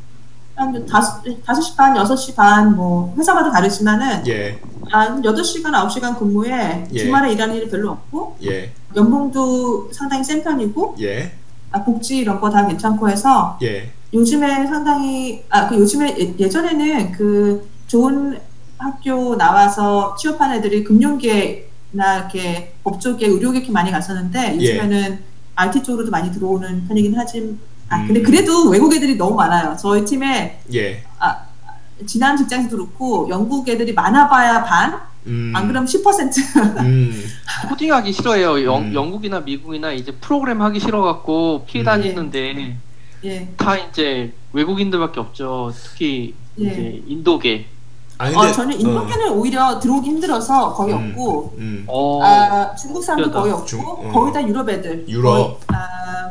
한 5, 5시 반, 6시 반, 뭐 회사마다 다르지만은 예, 한 8시간, 9시간 근무에 예. 주말에 일하는 일이 별로 없고 예, 연봉도 상당히 센 편이고 예, 아, 복지 이런 거 다 괜찮고 해서 예, 요즘에 상당히 아 그 요즘에 예- 예전에는 그 좋은 학교 나와서 취업한 애들이 금융계 나 이렇게 법조계, 의료계 이렇게 많이 갔었는데 예. 요즘에는 IT 쪽으로도 많이 들어오는 편이긴 하지. 아 근데 음. 그래도 외국 애들이 너무 많아요. 저희 팀에 예. 지난 직장에서도 그렇고 영국 애들이 많아봐야 반, 음, 안 그러면 10%. 음, 코딩하기 싫어해요. 영, 음. 영국이나 미국이나 이제 프로그램 하기 싫어갖고 피해 음. 다니는데 예, 다 이제 외국인들밖에 없죠. 특히 예. 이제 인도계. 아니 어, 저는 인도계는 어, 오히려 들어오기 힘들어서 거의 음. 없고 음, 어, 아, 중국 사람도. 거의 없고 중- 어. 거의 다 유럽 애들. 유럽. 거의, 아,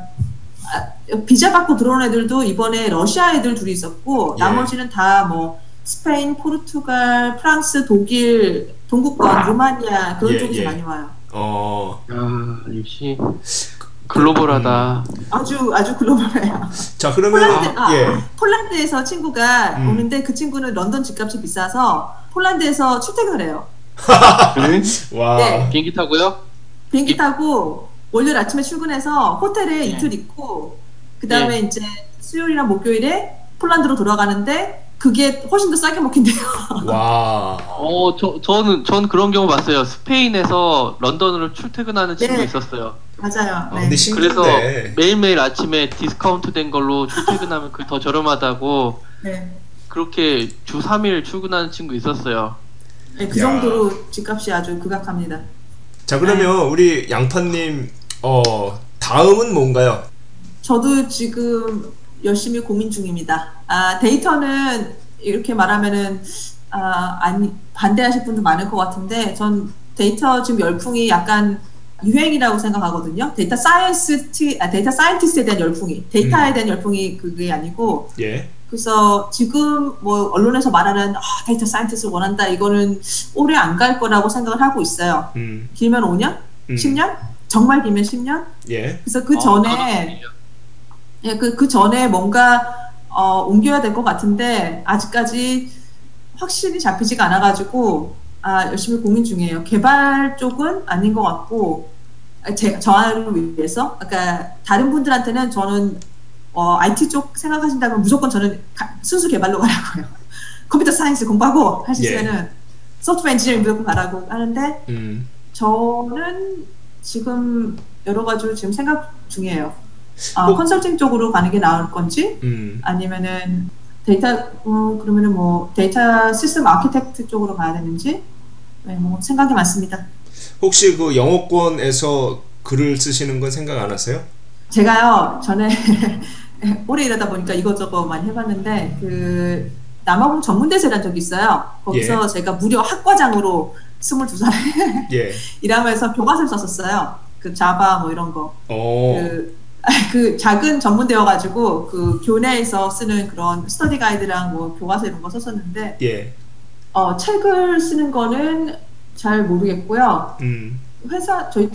아, 비자 받고 들어온 애들도 이번에 러시아 애들 둘이 있었고 예. 나머지는 다 뭐 스페인, 포르투갈, 프랑스, 독일, 동구권, 루마니아 그런 예, 쪽에서 예. 많이 와요. 어, 야, 역시 글로벌하다. 아주 아주 글로벌해요. 자 그러면 폴란드, 아, 예, 폴란드에서 친구가 음. 오는데 그 친구는 런던 집값이 비싸서 폴란드에서 출퇴근을 해요. 와, 네. 비행기 타고요? 비행기 이- 타고 월요일 아침에 출근해서 호텔에 네. 이틀 있고 그 다음에 이제 수요일이나 목요일에 폴란드로 돌아가는데 그게 훨씬 더 싸게 먹힌대요. 와, 어, 저, 저는, 전 그런 경우 봤어요. 스페인에서 런던으로 출퇴근하는 친구 네. 있었어요. 맞아요. 아, 네. 근데 그래서 신기한데, 매일매일 아침에 디스카운트 된 걸로 출퇴근하면 그 더 저렴하다고 네. 그렇게 주 3일 출근하는 친구 있었어요. 네, 그 야. 정도로 집값이 아주 극악합니다. 자 그러면 우리 양파님 어 다음은 뭔가요? 저도 지금 열심히 고민 중입니다. 아, 데이터는 이렇게 말하면은 아, 아니 반대하실 분도 많을 것 같은데 전 데이터 지금 열풍이 약간 유행이라고 생각하거든요. 데이터 사이언스티, 아, data scientist에 대한 열풍이 데이터에 음. 대한 열풍이 그게 아니고 예, 그래서 지금 뭐 언론에서 말하는 아, data scientist 원한다 이거는 오래 안 갈 거라고 생각을 하고 있어요. 음, 길면 5년, 음. 10년, 정말 길면 10년. 예, 그래서 그 어, 전에 예, 그, 그 전에 뭔가, 어, 옮겨야 될 것 같은데, 아직까지 확실히 잡히지가 않아가지고, 아, 열심히 고민 중이에요. 개발 쪽은 아닌 것 같고, 아, 제, 저를 위해서, 그러니까, 다른 분들한테는 저는, 어, IT 쪽 생각하신다면 무조건 저는 가- 순수 개발로 가라고요. computer science 공부하고 할수 예. software engineering 무조건 가라고 하는데, 음, 저는 지금 여러 가지로 지금 생각 중이에요. 아, 뭐- 컨설팅 쪽으로 가는 게 나을 건지 음, 아니면은 데이터 어, 그러면은 뭐 data system architect 쪽으로 가야 되는지 네, 뭐 생각이 많습니다. 혹시 그 영어권에서 글을 쓰시는 건 생각 안 하세요? 제가요 전에 오래 일하다 보니까 이것저것 많이 해봤는데 그 남아공 전문대에서 일한 적이 있어요. 거기서 제가 무려 학과장으로 22살에 예, 일하면서 교과서를 썼었어요. 그 자바 뭐 이런 거. 어, 그, 그 작은 전문대여 가지고 그 교내에서 쓰는 그런 스터디 가이드랑 뭐 교과서 이런 거 썼었는데 예, 어, 책을 쓰는 거는 잘 모르겠고요. 음. 회사 저희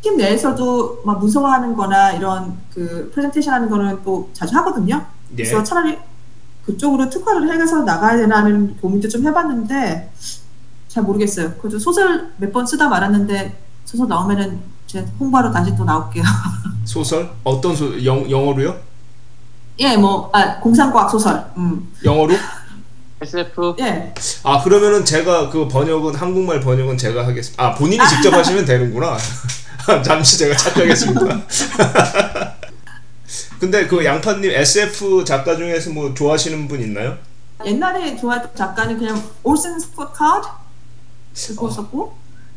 팀 내에서도 막 무서워하는 거나 이런 그 프레젠테이션 하는 거는 또 자주 하거든요. 예. 그래서 차라리 그쪽으로 특화를 해서 나가야 되나는 고민도 좀 해봤는데 잘 모르겠어요. 그래도 소설 몇 번 쓰다 말았는데 소설 나오면은 제 홍보하러 다시 또 나올게요. 소설? 어떤 소 영, 영어로요? 예, 뭐 아, 공상과학 소설. 음, 영어로? SF 예. 아 그러면은 제가 그 번역은 한국말 번역은 제가 하겠습니다. 아 본인이 직접 하시면 되는구나. 잠시 제가 찾아겠습니다. 근데 그 양파님 SF 작가 중에서 뭐 좋아하시는 분 있나요? 옛날에 좋아했던 작가는 그냥 올슨 스포카드 쓰고 있었고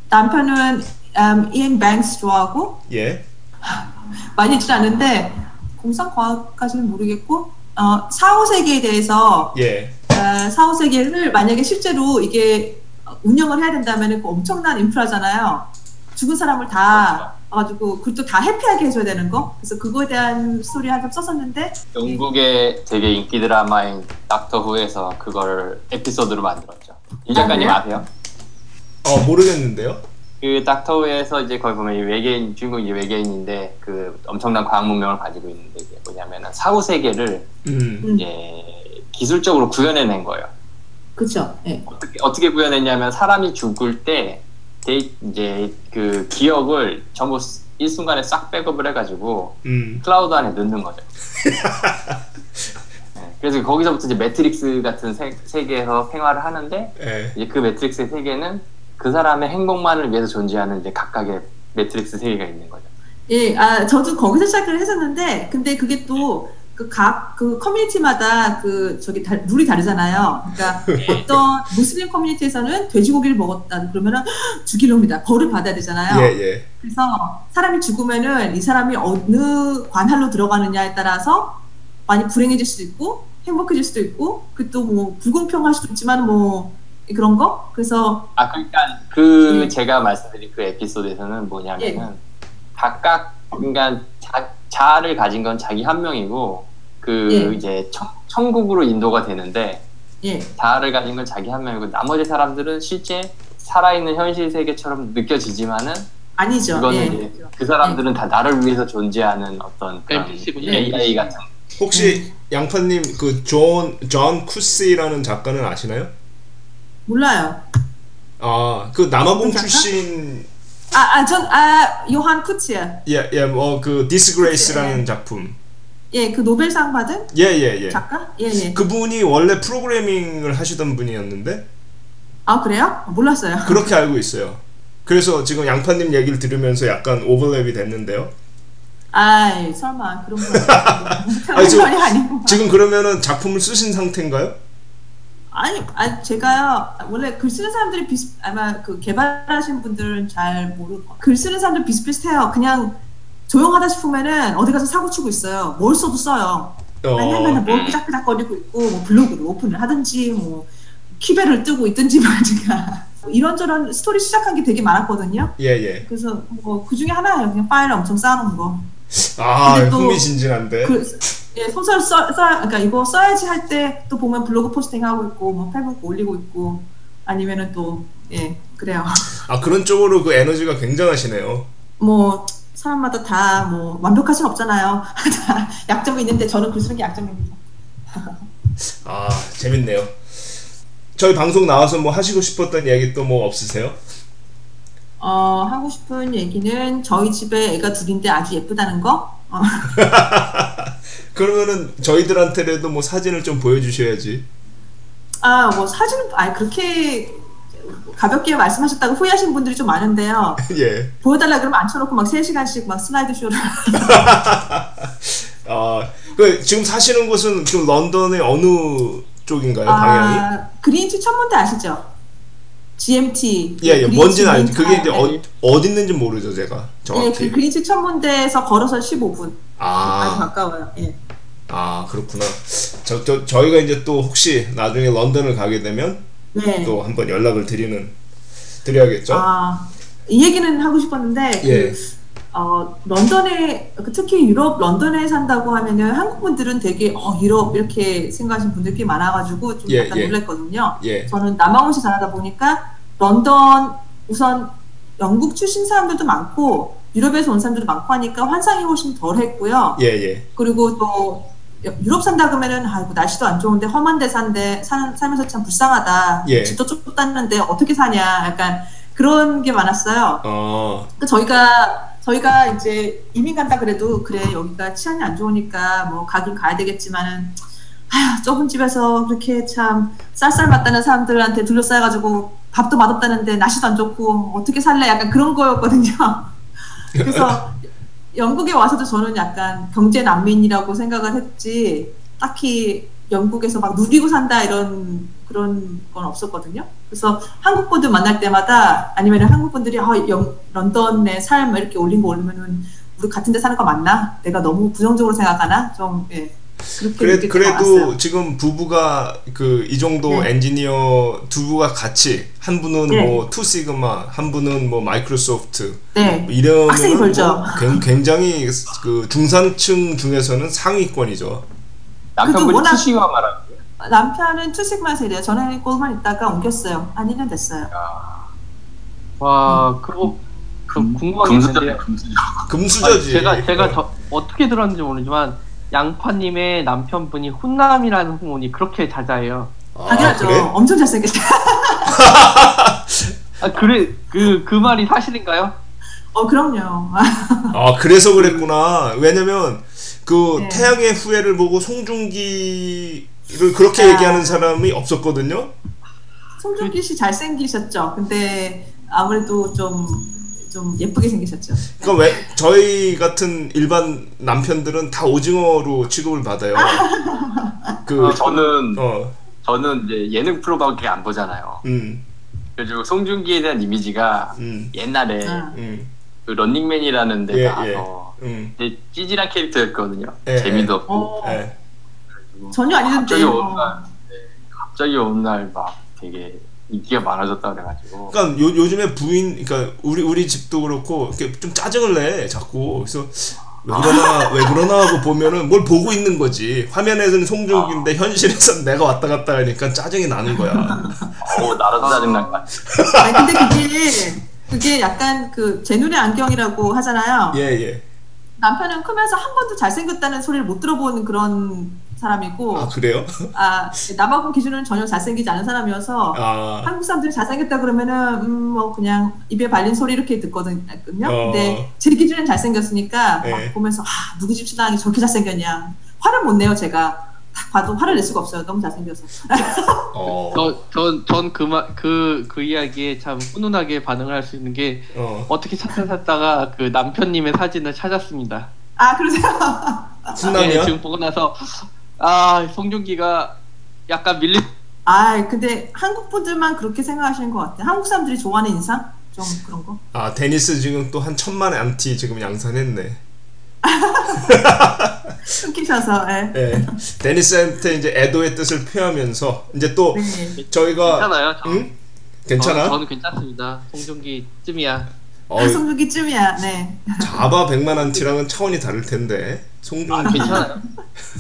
남편은 음, 이엔 뱅스 좋아하고 예. 많이 읽지 않는데 공상과학까지는 모르겠고 어, 사후세계에 대해서 예. 어, 사후세계를 만약에 실제로 이게 운영을 해야 된다면 그 엄청난 인프라잖아요. 죽은 사람을 다 와가지고 그것도 다 해피하게 해줘야 되는 거. 그래서 그거에 대한 스토리 한점 썼었는데 영국의 되게 인기 드라마인 닥터 후에서 그걸 에피소드로 만들었죠. 이 작가님 아? 아세요? 어 모르겠는데요. 그 닥터 후에서 이제 거기 보면 이 외계인 주인공이 외계인인데 그 엄청난 과학 문명을 가지고 있는데 이게 뭐냐면은 사후 세계를 음. 음, 이제 기술적으로 구현해낸 거예요. 그렇죠. 예. 어떻게 어떻게 구현했냐면 사람이 죽을 때 데이, 이제 그 기억을 전부 일순간에 싹 백업을 해가지고 음. 클라우드 안에 넣는 거죠. 네, 그래서 거기서부터 이제 매트릭스 같은 세, 세계에서 생활을 하는데 예. 이제 그 매트릭스 세계는 그 사람의 행복만을 위해서 존재하는 이제 각각의 매트릭스 세계가 있는 거죠. 예, 아, 저도 거기서 시작을 했었는데, 근데 그게 또, 그 각, 그 커뮤니티마다 그, 저기, 다, 룰이 다르잖아요. 그러니까 어떤 무슬림 커뮤니티에서는 돼지고기를 먹었다. 그러면은 죽이려옵니다. 벌을 받아야 되잖아요. 예 예. 그래서 사람이 죽으면은 이 사람이 어느 관할로 들어가느냐에 따라서 많이 불행해질 수도 있고, 행복해질 수도 있고, 그 또 뭐, 불공평할 수도 있지만 뭐, 그런 거? 그래서, 아 그러니까 그 예. 제가 말씀드린 그 에피소드에서는 뭐냐면은 각각 그러니까 자, 자아를 가진 건 자기 한 명이고 그 예. 이제 천, 천국으로 인도가 되는데 예, 자아를 가진 건 자기 한 명이고 나머지 사람들은 실제 살아있는 현실 세계처럼 느껴지지만은 아니죠. 이거는 예. 그 사람들은 다 나를 위해서 존재하는 어떤. AI 같은 혹시 양파님 그 존 존 쿳시라는 작가는 아시나요? 몰라요. 아 그 남아공 작가? 출신 아, 아, 전, 아, 요한 쿠치야. 예 예 뭐 그 Disgrace라는 네. 작품 예, 그 노벨상 받은 예 예 예 작가? 예, 예. 그분이 원래 프로그래밍을 하시던 분이었는데 아, 그래요? 몰랐어요. 그렇게 알고 있어요. 그래서 지금 양파님 얘기를 들으면서 약간 오버랩이 됐는데요. 아이, 설마, 그런 거. 아니, 건 아니고. 지금 그러면은 작품을 쓰신 상태인가요? 아니, 아니, 제가요, 원래 글 쓰는 사람들이 비슷, 아마 그 개발하신 분들은 잘 모르고, 글 쓰는 사람들 비슷비슷해요. 그냥 조용하다 싶으면은 어디 가서 사고 치고 있어요. 뭘 써도 써요. 아니면 뭘 삐작삐작거리고 있고, 뭐 블로그를 오픈을 하든지, 뭐, 키베를 뜨고 있든지 말든가. 이런저런 스토리 시작한 게 되게 많았거든요. 예예. 그래서 뭐 그 중에 하나예요. 그냥 파일을 엄청 쌓아놓은 거. 아 흥미진진한데. 그 예, 소설 써, 써 그러니까 이거 써야지 할 때 또 보면 블로그 포스팅 하고 있고 뭐 페이북 올리고 있고 아니면은 또 예 그래요. 아 그런 쪽으로 그 에너지가 굉장하시네요. 뭐 사람마다 다 뭐 완벽할 순 없잖아요. 다 약점이 있는데 저는 글 쓰는 게 약점입니다. 아 재밌네요. 저희 방송 나와서 뭐 하시고 싶었던 얘기 또 뭐 없으세요? 어 하고 싶은 얘기는 저희 집에 애가 둘인데 아주 예쁘다는 거. 어, 그러면은 저희들한테라도 뭐 사진을 좀 보여주셔야지. 아 뭐 사진은 아 그렇게 가볍게 말씀하셨다고 후회하신 분들이 좀 많은데요. 예. 보여달라 그러면 앉혀놓고 막 3시간씩 막 슬라이드 쇼를 아 그 지금 사시는 곳은 좀 런던의 어느 쪽인가요 방향이? 아, 그린치 천문대 아시죠? GMT. 예예 그린치 뭔지는 알지. 그게 이제 네. 어, 어디 있는지 모르죠 제가 예, 정확히. 그 그린치 천문대에서 걸어서 15분. 아주 아, 가까워요. 예. 아 그렇구나. 저, 저 저희가 이제 또 혹시 나중에 런던을 가게 되면 네. 또 한번 연락을 드리는 드려야겠죠. 아, 이 얘기는 하고 싶었는데 예. 그 어, 런던에 그 특히 유럽 런던에 산다고 하면은 한국 분들은 되게 어, 유럽 이렇게 생각하시는 분들이 많아가지고 좀 예, 약간 예. 놀랐거든요. 예. 저는 남아공시 잘하다 보니까 런던 우선 영국 출신 사람들도 많고 유럽에서 온 사람들도 많고 하니까 환상이 훨씬 덜했고요. 예, 예. 그리고 또 여- 유럽 산다 그러면은 아이고 날씨도 안 좋은데 험한 데 산데 산, 살면서 참 불쌍하다. 예. 집도 좁다는데 어떻게 사냐. 약간 그런 게 많았어요. 어, 그 저희가 저희가 이제 이민 간다 그래도 그래 여기가 치안이 안 좋으니까 뭐 가긴 가야 되겠지만은 아휴 좁은 집에서 그렇게 참 쌀쌀 맞다는 사람들한테 둘러싸여가지고 밥도 맛없다는데 날씨도 안 좋고 어떻게 살래 약간 그런 거였거든요. 그래서 영국에 와서도 저는 약간 경제 난민이라고 생각을 했지 딱히 영국에서 막 누리고 산다 이런 그런 건 없었거든요. 그래서 한국 분들 만날 때마다 아니면 한국 분들이 아, 영, 런던의 삶 이렇게 올린 거 올리면은 우리 같은 데 사는 거 맞나? 내가 너무 부정적으로 생각하나? 좀 예. 그래, 그래도. 지금 부부가 그 이 정도 네. 엔지니어 부부가 같이 한 분은 네. 뭐 Two Sigma, 한 분은 뭐 마이크로소프트 네. 이러면 빡세게 벌죠. 굉장히 그 중산층 중에서는 상위권이죠. 남편분이 워낙- 투시가 말하는 남편은 투식만 세대요. 저는 골만 있다가 옮겼어요. 한 1년 됐어요. 와 그거 그 궁금한 게 금수저 있는데요. 금수저. 금수저지. 제가 제가 저, 어떻게 들었는지 모르지만 양파님의 남편분이 훈남이라는 후문이 그렇게 자자해요. 아, 당연하죠. 그래? 엄청 잘생겼어요. 아 그래 그그 말이 사실인가요? 어, 그럼요. 아 그래서 그랬구나. 왜냐면 그 네. 태양의 후예를 보고 송중기를 그렇게 아. 얘기하는 사람이 없었거든요. 송중기 씨 잘생기셨죠. 근데 아무래도 좀, 좀 예쁘게 생기셨죠. 그러니까 왜 저희 같은 일반 남편들은 다 오징어로 취급을 받아요. 그 어, 저는 어, 저는 이제 예능 프로밖에 안 보잖아요. 음, 그래가지고 송중기에 대한 이미지가 음, 옛날에 아. 음, 그 런닝맨이라는 데 예, 나와서 음, 찌질한 캐릭터였거든요. 예, 재미도 없고. 어, 예. 전혀 아니던데. 갑자기 어. 어느 날, 네, 갑자기 어느 날막 되게 인기가 많아졌다 그래가지고. 그러니까 요, 요즘에 부인, 그러니까 우리 우리 집도 그렇고 이렇게 좀 짜증을 내 자꾸. 그래서 왜 그러나 왜 그러나 하고 보면은 뭘 보고 있는 거지. 화면에서는 송중기인데 현실에서는 내가 왔다 갔다 하니까 짜증이 나는 거야. 어우 나라도 짜증 날 것 같아. 아니, 근데 그게, 그게 약간 그, 제 눈의 안경이라고 하잖아요. 예 예. 남편은 크면서 한 번도 잘생겼다는 소리를 못 들어보는 그런 사람이고, 아 그래요? 아, 남아공 기준으로는 전혀 잘생기지 않은 사람이어서, 아 한국 사람들이 잘생겼다 그러면은 음 뭐 그냥 입에 발린 소리 이렇게 듣거든요. 어. 근데 제 기준엔 잘생겼으니까 네. 막 보면서 아 누구 집 신랑이 저렇게 잘생겼냐 화를 못 내요 제가 딱 봐도 화를 낼 수가 없어요 너무 잘생겨서 어. 저전전그그 그 그 이야기에 참 훈훈하게 반응을 할수 있는 게 어. 어떻게 찾다 찾다가 그 남편님의 사진을 찾았습니다. 아 그러세요? 훈남이야? 네, 지금 보고 나서 아 송중기가 약간 밀린 아 근데 한국 분들만 그렇게 생각하시는 것 같아요. 한국 사람들이 좋아하는 인상 좀 그런 거. 아 데니스 지금 또 한 천만의 안티 지금 양산했네. 숨기셔서 예. 예. 데니스한테 이제 애도의 뜻을 표하면서 이제 또 네. 저희가 괜찮아요. 저, 응? 괜찮아? 저, 저는 괜찮습니다. 송중기 쯤이야. 어, 송중기쯤이야. 네. 자바 백만 안티랑은 차원이 다를 텐데 아, 송중기 괜찮아요.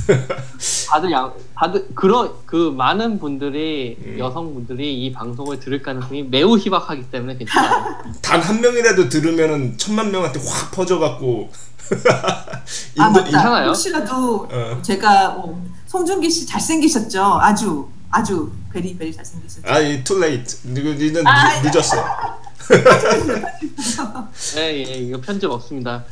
다들 양 다들 그런 그 많은 분들이 음. 여성분들이 이 방송을 들을 가능성이 매우 희박하기 때문에 괜찮아요. 단 한 명이라도 들으면은 천만 명한테 확 퍼져갖고 아 인도- 맞다. 괜찮아요? 혹시라도 어. 제가 어, 송중기 씨 잘생기셨죠? 아주 아주 베리 베리 잘생기셨죠? 아이 too late 니는 니는 아, 늦- 늦었어 네, 예, 이거 편집 없습니다.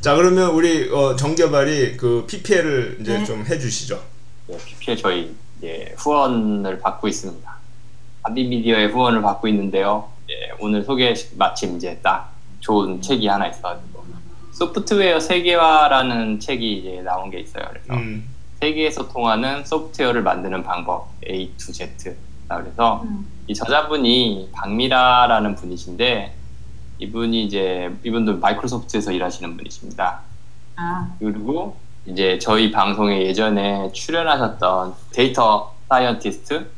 자 그러면 우리 어, 정개발이 그 PPL을 이제 네. 좀 해주시죠 네, PPL 저희 예, 후원을 받고 있습니다. 한빛미디어의 후원을 받고 있는데요. 예, 오늘 소개 마침 이제 딱 좋은 책이 하나 있어가지고 소프트웨어 세계화라는 책이 이제 나온 게 있어요. 그래서 음. 세계에서 통하는 소프트웨어를 만드는 방법 A to Z. 그래서 음. 이 저자분이 박미라라는 분이신데 이분이 이제 이분도 마이크로소프트에서 일하시는 분이십니다. 아 그리고 이제 저희 방송에 예전에 출연하셨던 data scientist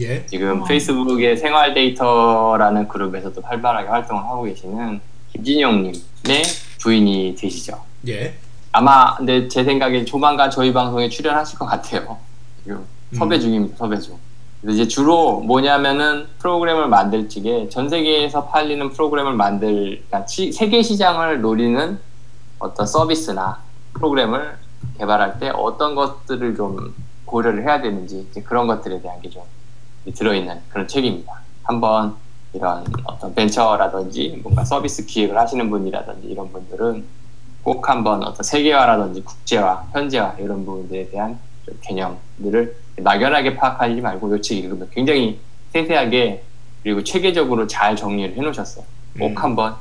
예 지금 어. 페이스북의 생활 데이터라는 그룹에서도 활발하게 활동을 하고 계시는 김진영님의 부인이 되시죠. 예. 아마 근데 제 생각에 조만간 저희 방송에 출연하실 것 같아요. 지금 섭외 음. 중입니다. 섭외 중. 이제 주로 뭐냐면은 프로그램을 만들 적에 전 세계에서 팔리는 프로그램을 만들 그러니까 시- 세계 시장을 노리는 어떤 서비스나 프로그램을 개발할 때 어떤 것들을 좀 고려를 해야 되는지 이제 그런 것들에 대한 게 좀 들어있는 그런 책입니다. 한번 이런 어떤 벤처라든지 뭔가 서비스 기획을 하시는 분이라든지 이런 분들은 꼭 한번 어떤 세계화라든지 국제화, 현재화 이런 부분들에 대한 좀 개념들을 막연하게 파악하지 말고 이책 읽으면 굉장히 세세하게 그리고 체계적으로 잘 정리를 해놓으셨어요. 꼭 음. 한번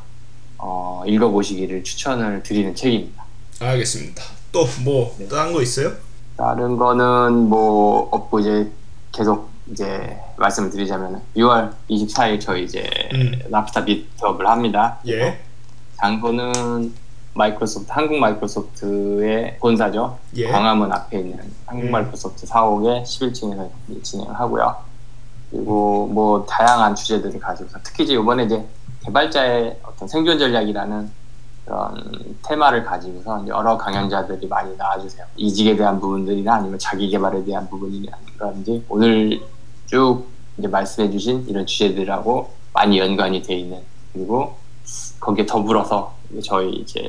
어, 읽어보시기를 추천을 드리는 책입니다. 알겠습니다. 또뭐 네. 다른 거 있어요? 다른 거는 뭐 없고 이제 계속 이제 말씀을 드리자면 6월 24일 저희 이제 음. 랍스타 미트업을 합니다. 예. 장소는 마이크로소프트 한국 마이크로소프트의 본사죠. 예. 광화문 앞에 있는 한국 음. 마이크로소프트 4옥의 11층에서 진행을 하고요. 그리고 뭐 다양한 주제들을 가지고서 특히 이제 이번에 이제 개발자의 어떤 생존 전략이라는 그런 테마를 가지고서 여러 강연자들이 많이 나와주세요. 이직에 대한 부분들이나 아니면 자기 개발에 대한 부분이라든지 오늘 쭉 이제 말씀해주신 이런 주제들하고 많이 연관이 돼 있는 그리고 거기에 더불어서 저희 이제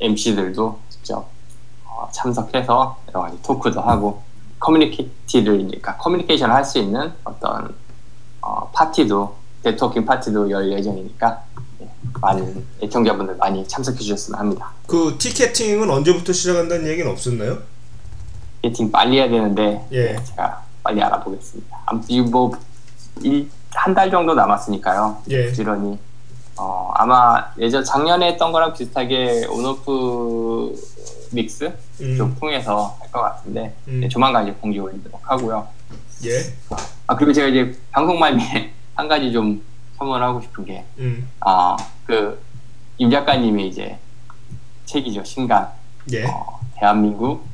MC들도 직접 어, 참석해서 여러 가지 토크도 하고 커뮤니케이티를 그러니까 커뮤니케이션을 할 수 있는 어떤 어, 파티도 네트워킹 파티도 열 예정이니까 예, 많은 애청자분들 많이 참석해 주셨으면 합니다. 그 티켓팅은 언제부터 시작한다는 얘기는 없었나요? 미팅 빨리 해야 되는데 예. 예, 제가 빨리 알아보겠습니다. 아무튼 뭐 한 달 정도 남았으니까요. 예. 부지런히 어, 아마 예전 작년에 했던 거랑 비슷하게 온오프 믹스 음. 좀 통해서 할 것 같은데 음. 네, 조만간 이제 공지 올리도록 하고요. 예. 아 그리고 제가 이제 방송 말미에 한 가지 좀 첨언하고 싶은 게 음. 아, 그, 임 작가님의 이제 책이죠, 신간. 예. 어, 대한민국,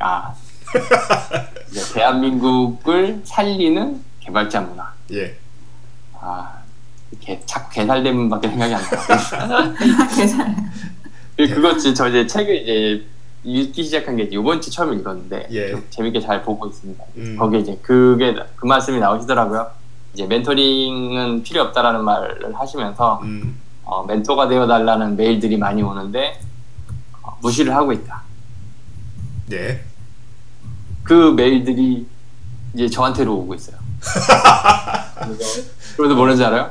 야, 이제 대한민국을 살리는 개발자 문화. 예. 아, 개, 자꾸 개살된 분밖에 생각이 안 나요. 계산. 그거 지- 저 이제 책을 이제 읽기 시작한 게 이번 주 처음 읽었는데 예. 좀 재밌게 잘 보고 있습니다. 음. 거기에 이제 그게 그 말씀이 나오시더라고요. 이제 멘토링은 필요 없다라는 말을 하시면서 음. 어, 멘토가 되어 달라는 메일들이 많이 오는데 어, 무시를 하고 있다. 예. 그 메일들이 이제 저한테로 오고 있어요. 그래서, 그래서 뭐라는지 알아요?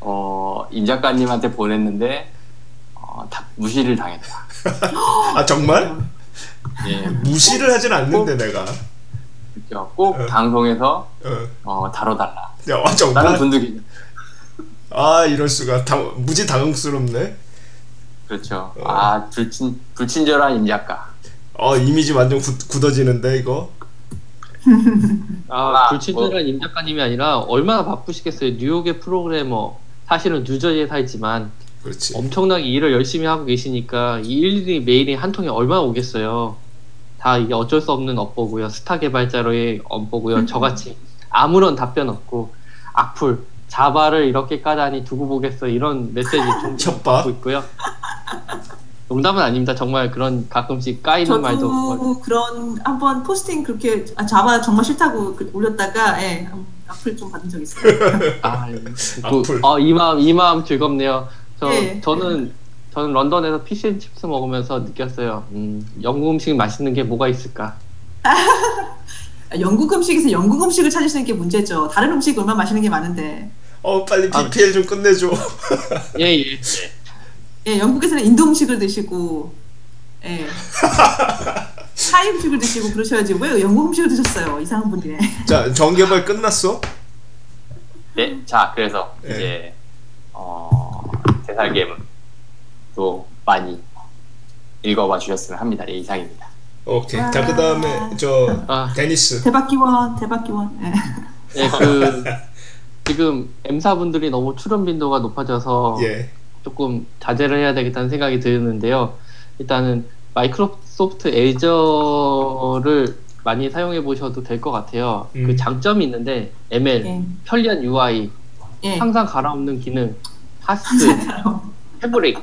어, 임 작가님한테 보냈는데 어, 다 무시를 당했다. 아 정말? 예, 무시를 하진 않는데 내가. 그렇죠. 꼭 어. 방송에서 어. 어, 다뤄달라. 야, 아, 다른 정말? 분들이 아 이럴 수가 당, 무지 당황스럽네. 그렇죠. 어. 아 불친 불친절한 임 작가. 어 이미지 완전 굳, 굳어지는데 이거. 아, 아, 불친절한 임 작가님이 아니라 얼마나 바쁘시겠어요. 뉴욕의 프로그래머. 사실은 뉴저지에 살지만 그렇지. 엄청나게 일을 열심히 하고 계시니까 이 일일이 메일이 한 통에 얼마나 오겠어요. 다 이게 어쩔 수 없는 업보고요. 스타 개발자로의 업보고요. 저같이 아무런 답변 없고 악플, Java를 이렇게까지 하니 두고 보겠어 이런 메시지 좀? 받고 있고요. 농담은 아닙니다. 정말 그런 가끔씩 까이는 말도 저도 그런 한번 포스팅 그렇게 아, Java 정말 싫다고 그- 올렸다가 예, 한- 악플 좀 받은 적 있어요. 아, 악플. 그, 어, 이 마음 이 마음 즐겁네요. 저 예. 저는 저는 런던에서 피쉬앤칩스 먹으면서 느꼈어요. 음, 영국 음식 맛있는 게 뭐가 있을까? 아, 영국 음식에서 영국 음식을 찾으시는 게 문제죠. 다른 음식 얼마나 맛있는 게 많은데. 어 빨리 아, PPL 좀 끝내줘. 예 예. 예, 영국에서는 인도 음식을 드시고, 예. 타이 음식을 드시고 그러셔야지 왜 영국 음식을 드셨어요? 이상한 분이네. 자 정개발 끝났어? 네, 자 그래서 예. 이제 어, 대살겜도 많이 읽어봐 주셨으면 합니다. 네, 이상입니다. 오케이. 와. 자 그다음에 저 아, 데니스. 대박 기원, 대박 기원. 예. 예, 그 지금 M사 분들이 너무 출연 빈도가 높아져서 예. 조금 자제를 해야 되겠다는 생각이 드는데요. 일단은 마이크로소프트 에저를 많이 사용해 보셔도 될 것 같아요. 음. 그 장점이 있는데 ML, 예. 편리한 UI, 예. 항상 갈아엎는 기능, PaaS, Fabric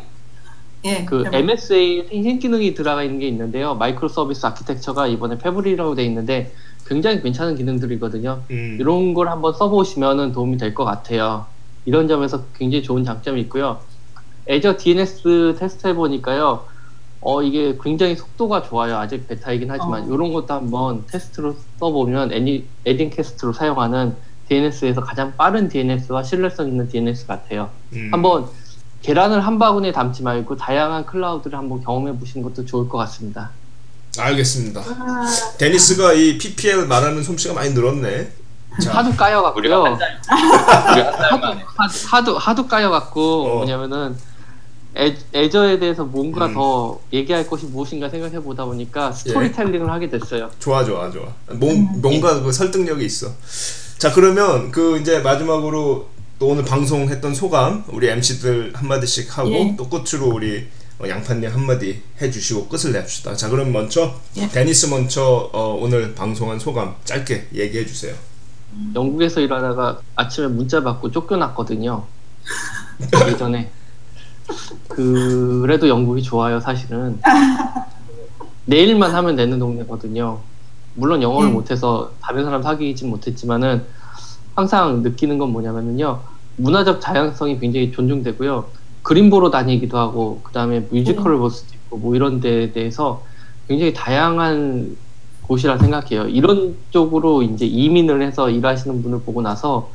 예, 그 MSA 신 기능이 들어가 있는 게 있는데요. microservice architecture가 이번에 Fabric이라고 돼 있는데 굉장히 괜찮은 기능들이거든요. 음. 이런 걸 한번 써보시면 도움이 될 것 같아요. 이런 점에서 굉장히 좋은 장점이 있고요. Azure DNS 테스트 해보니까요. 어, 이게 굉장히 속도가 좋아요. 아직 베타이긴 하지만, 어. 이런 것도 한번 테스트로 써보면, any, anycast로 사용하는 DNS에서 가장 빠른 DNS와 신뢰성 있는 DNS 같아요. 음. 한번 계란을 한 바구니에 담지 말고 다양한 cloud를 한번 경험해 보시는 것도 좋을 것 같습니다. 알겠습니다. 아, 데니스가 이 PPL 말하는 솜씨가 많이 늘었네. 자, 하도 까여갖고요. 한 달, 우리가 한달 만에. 하- 하도 하도 까여갖고 어. 뭐냐면은 애, 애저에 대해서 뭔가 음. 더 얘기할 것이 무엇인가 생각해 보다 보니까 예. 스토리텔링을 하게 됐어요. 좋아 좋아 좋아. 뭔 뭔가 그 설득력이 있어. 자 그러면 그 이제 마지막으로 또 오늘 방송했던 소감 우리 MC들 한 마디씩 하고 예. 또 끝으로 우리 어, 양파님 한 마디 해주시고 끝을 냅시다. 자 그럼 먼저 예. 데니스 먼저 어, 오늘 방송한 소감 짧게 얘기해 주세요. 영국에서 일하다가 아침에 문자 받고 쫓겨났거든요. 예전에. 그래도 영국이 좋아요, 사실은. 내일만 하면 되는 동네거든요. 물론 영어를 음. 못해서 다른 사람 사귀진 못했지만은 항상 느끼는 건 뭐냐면요. 문화적 다양성이 굉장히 존중되고요. 그림 보러 다니기도 하고, 그 다음에 뮤지컬을 볼 수도 있고, 뭐 이런 데에 대해서 굉장히 다양한 곳이라 생각해요. 이런 쪽으로 이제 이민을 해서 일하시는 분을 보고 나서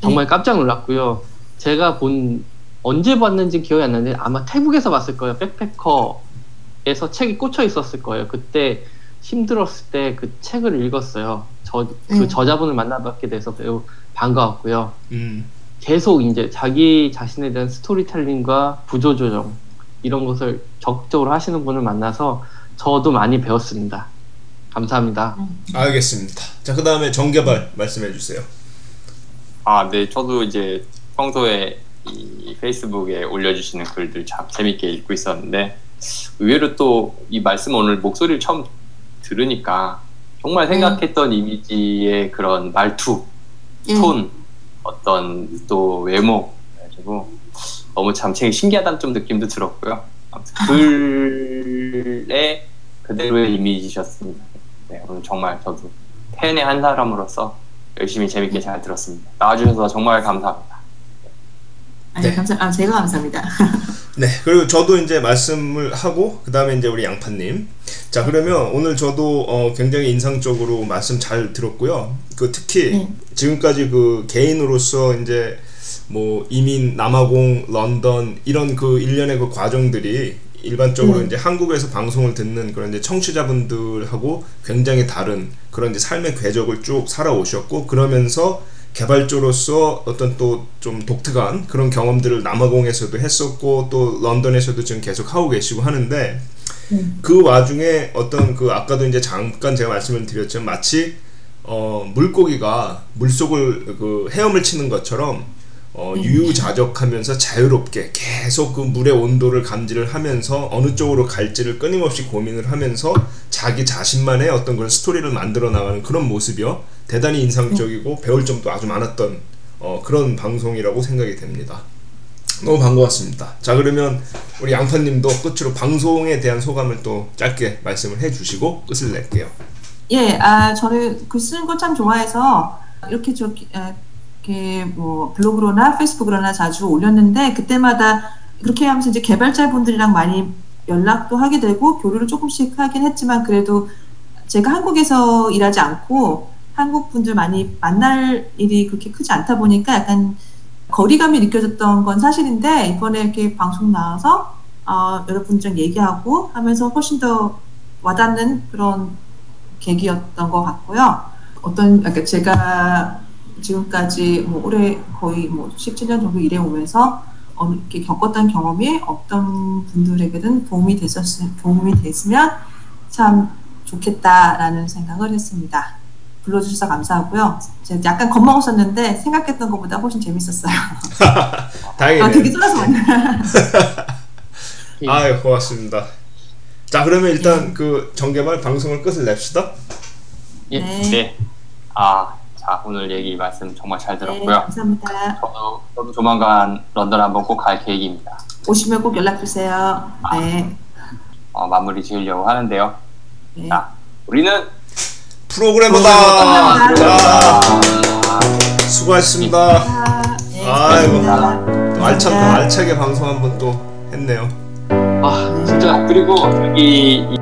정말 깜짝 놀랐고요. 제가 본 언제 봤는지 기억이 안 나는데 아마 태국에서 봤을 거예요. 백패커에서 책이 꽂혀 있었을 거예요. 그때 힘들었을 때 그 책을 읽었어요. 저 그 음. 저자분을 만나뵙게 돼서 매우 반가웠고요. 음. 계속 이제 자기 자신에 대한 스토리텔링과 구조조정 이런 것을 적극적으로 하시는 분을 만나서 저도 많이 배웠습니다. 감사합니다. 알겠습니다. 자 그 다음에 정개발 말씀해 주세요. 아, 네. 저도 이제 평소에 이 페이스북에 올려주시는 글들 참 재밌게 읽고 있었는데 의외로 또 이 말씀 오늘 목소리를 처음 들으니까 정말 생각했던 이미지의 그런 말투, 예. 톤, 어떤 또 외모 그래가지고 너무 참 되게 신기하다는 좀 느낌도 들었고요. 아무튼 글의 그대로의 이미지셨습니다. 네, 오늘 정말 저도 팬의 한 사람으로서 열심히 재밌게 잘 들었습니다. 나와주셔서 정말 감사합니다. 아니, 네. 감사, 아, 제가 감사합니다. 네, 그리고 저도 이제 말씀을 하고 그 다음에 이제 우리 양파님. 자, 그러면 오늘 저도 어, 굉장히 인상적으로 말씀 잘 들었고요. 그 특히 네. 지금까지 그 개인으로서 이제 뭐 이민, 남아공, 런던 이런 그 일련의 그 과정들이 일반적으로 음. 이제 한국에서 방송을 듣는 그런 이제 청취자분들하고 굉장히 다른 그런 이제 삶의 궤적을 쭉 살아오셨고 그러면서 개발자로서 어떤 또 좀 독특한 그런 경험들을 남아공에서도 했었고 또 런던에서도 지금 계속 하고 계시고 하는데 음. 그 와중에 어떤 그 아까도 이제 잠깐 제가 말씀을 드렸지만 마치 어 물고기가 물속을 그 헤엄을 치는 것처럼 어 유유자적하면서 자유롭게 계속 그 물의 온도를 감지를 하면서 어느 쪽으로 갈지를 끊임없이 고민을 하면서 자기 자신만의 어떤 그런 스토리를 만들어 나가는 그런 모습이요 대단히 인상적이고 배울 점도 아주 많았던 어 그런 방송이라고 생각이 됩니다. 너무 반가웠습니다. 자 그러면 우리 양파님도 끝으로 방송에 대한 소감을 또 짧게 말씀을 해주시고 끝을 낼게요. 예, 아, 저는 글 쓰는 거 참 좋아해서 이렇게 저, 에, 이렇게 뭐 블로그로나 페이스북으로나 자주 올렸는데 그때마다 그렇게 하면서 이제 개발자분들이랑 많이 연락도 하게 되고 교류를 조금씩 하긴 했지만 그래도 제가 한국에서 일하지 않고 한국 분들 많이 만날 일이 그렇게 크지 않다 보니까 약간 거리감이 느껴졌던 건 사실인데 이번에 이렇게 방송 나와서 어, 여러분들랑 얘기하고 하면서 훨씬 더 와닿는 그런 계기였던 것 같고요. 어떤 그러니까 제가 지금까지 뭐 올해 거의 뭐 17년 정도 일해 오면서 어, 이렇게 겪었던 경험이 어떤 분들에게든 도움이 됐었 도움이 됐으면 참 좋겠다라는 생각을 했습니다. 불러주셔서 감사하고요. 제가 약간 겁먹었었는데 생각했던 것보다 훨씬 재밌었어요. 다행이네요. 아, 되게 쫄아서 왔네. 아유 고맙습니다. 자 그러면 일단 그 정개발 방송을 끝을 냅시다. 예. 네. 네. 아, 자, 오늘 얘기 말씀 정말 잘 네, 들었고요. 감사합니다. 저도, 저도 조만간 런던 한번 꼭 갈 계획입니다. 오시면 꼭 연락 주세요. 네. 어, 마무리 지으려고 하는데요. 네. 자, 우리는 프로그래머다. 프로그래머다. 자, 아, 수고하셨습니다. 아, 네, 아이고. 또 알차게 방송 한번 또 했네요. 아 진짜 자, 그리고 여기 이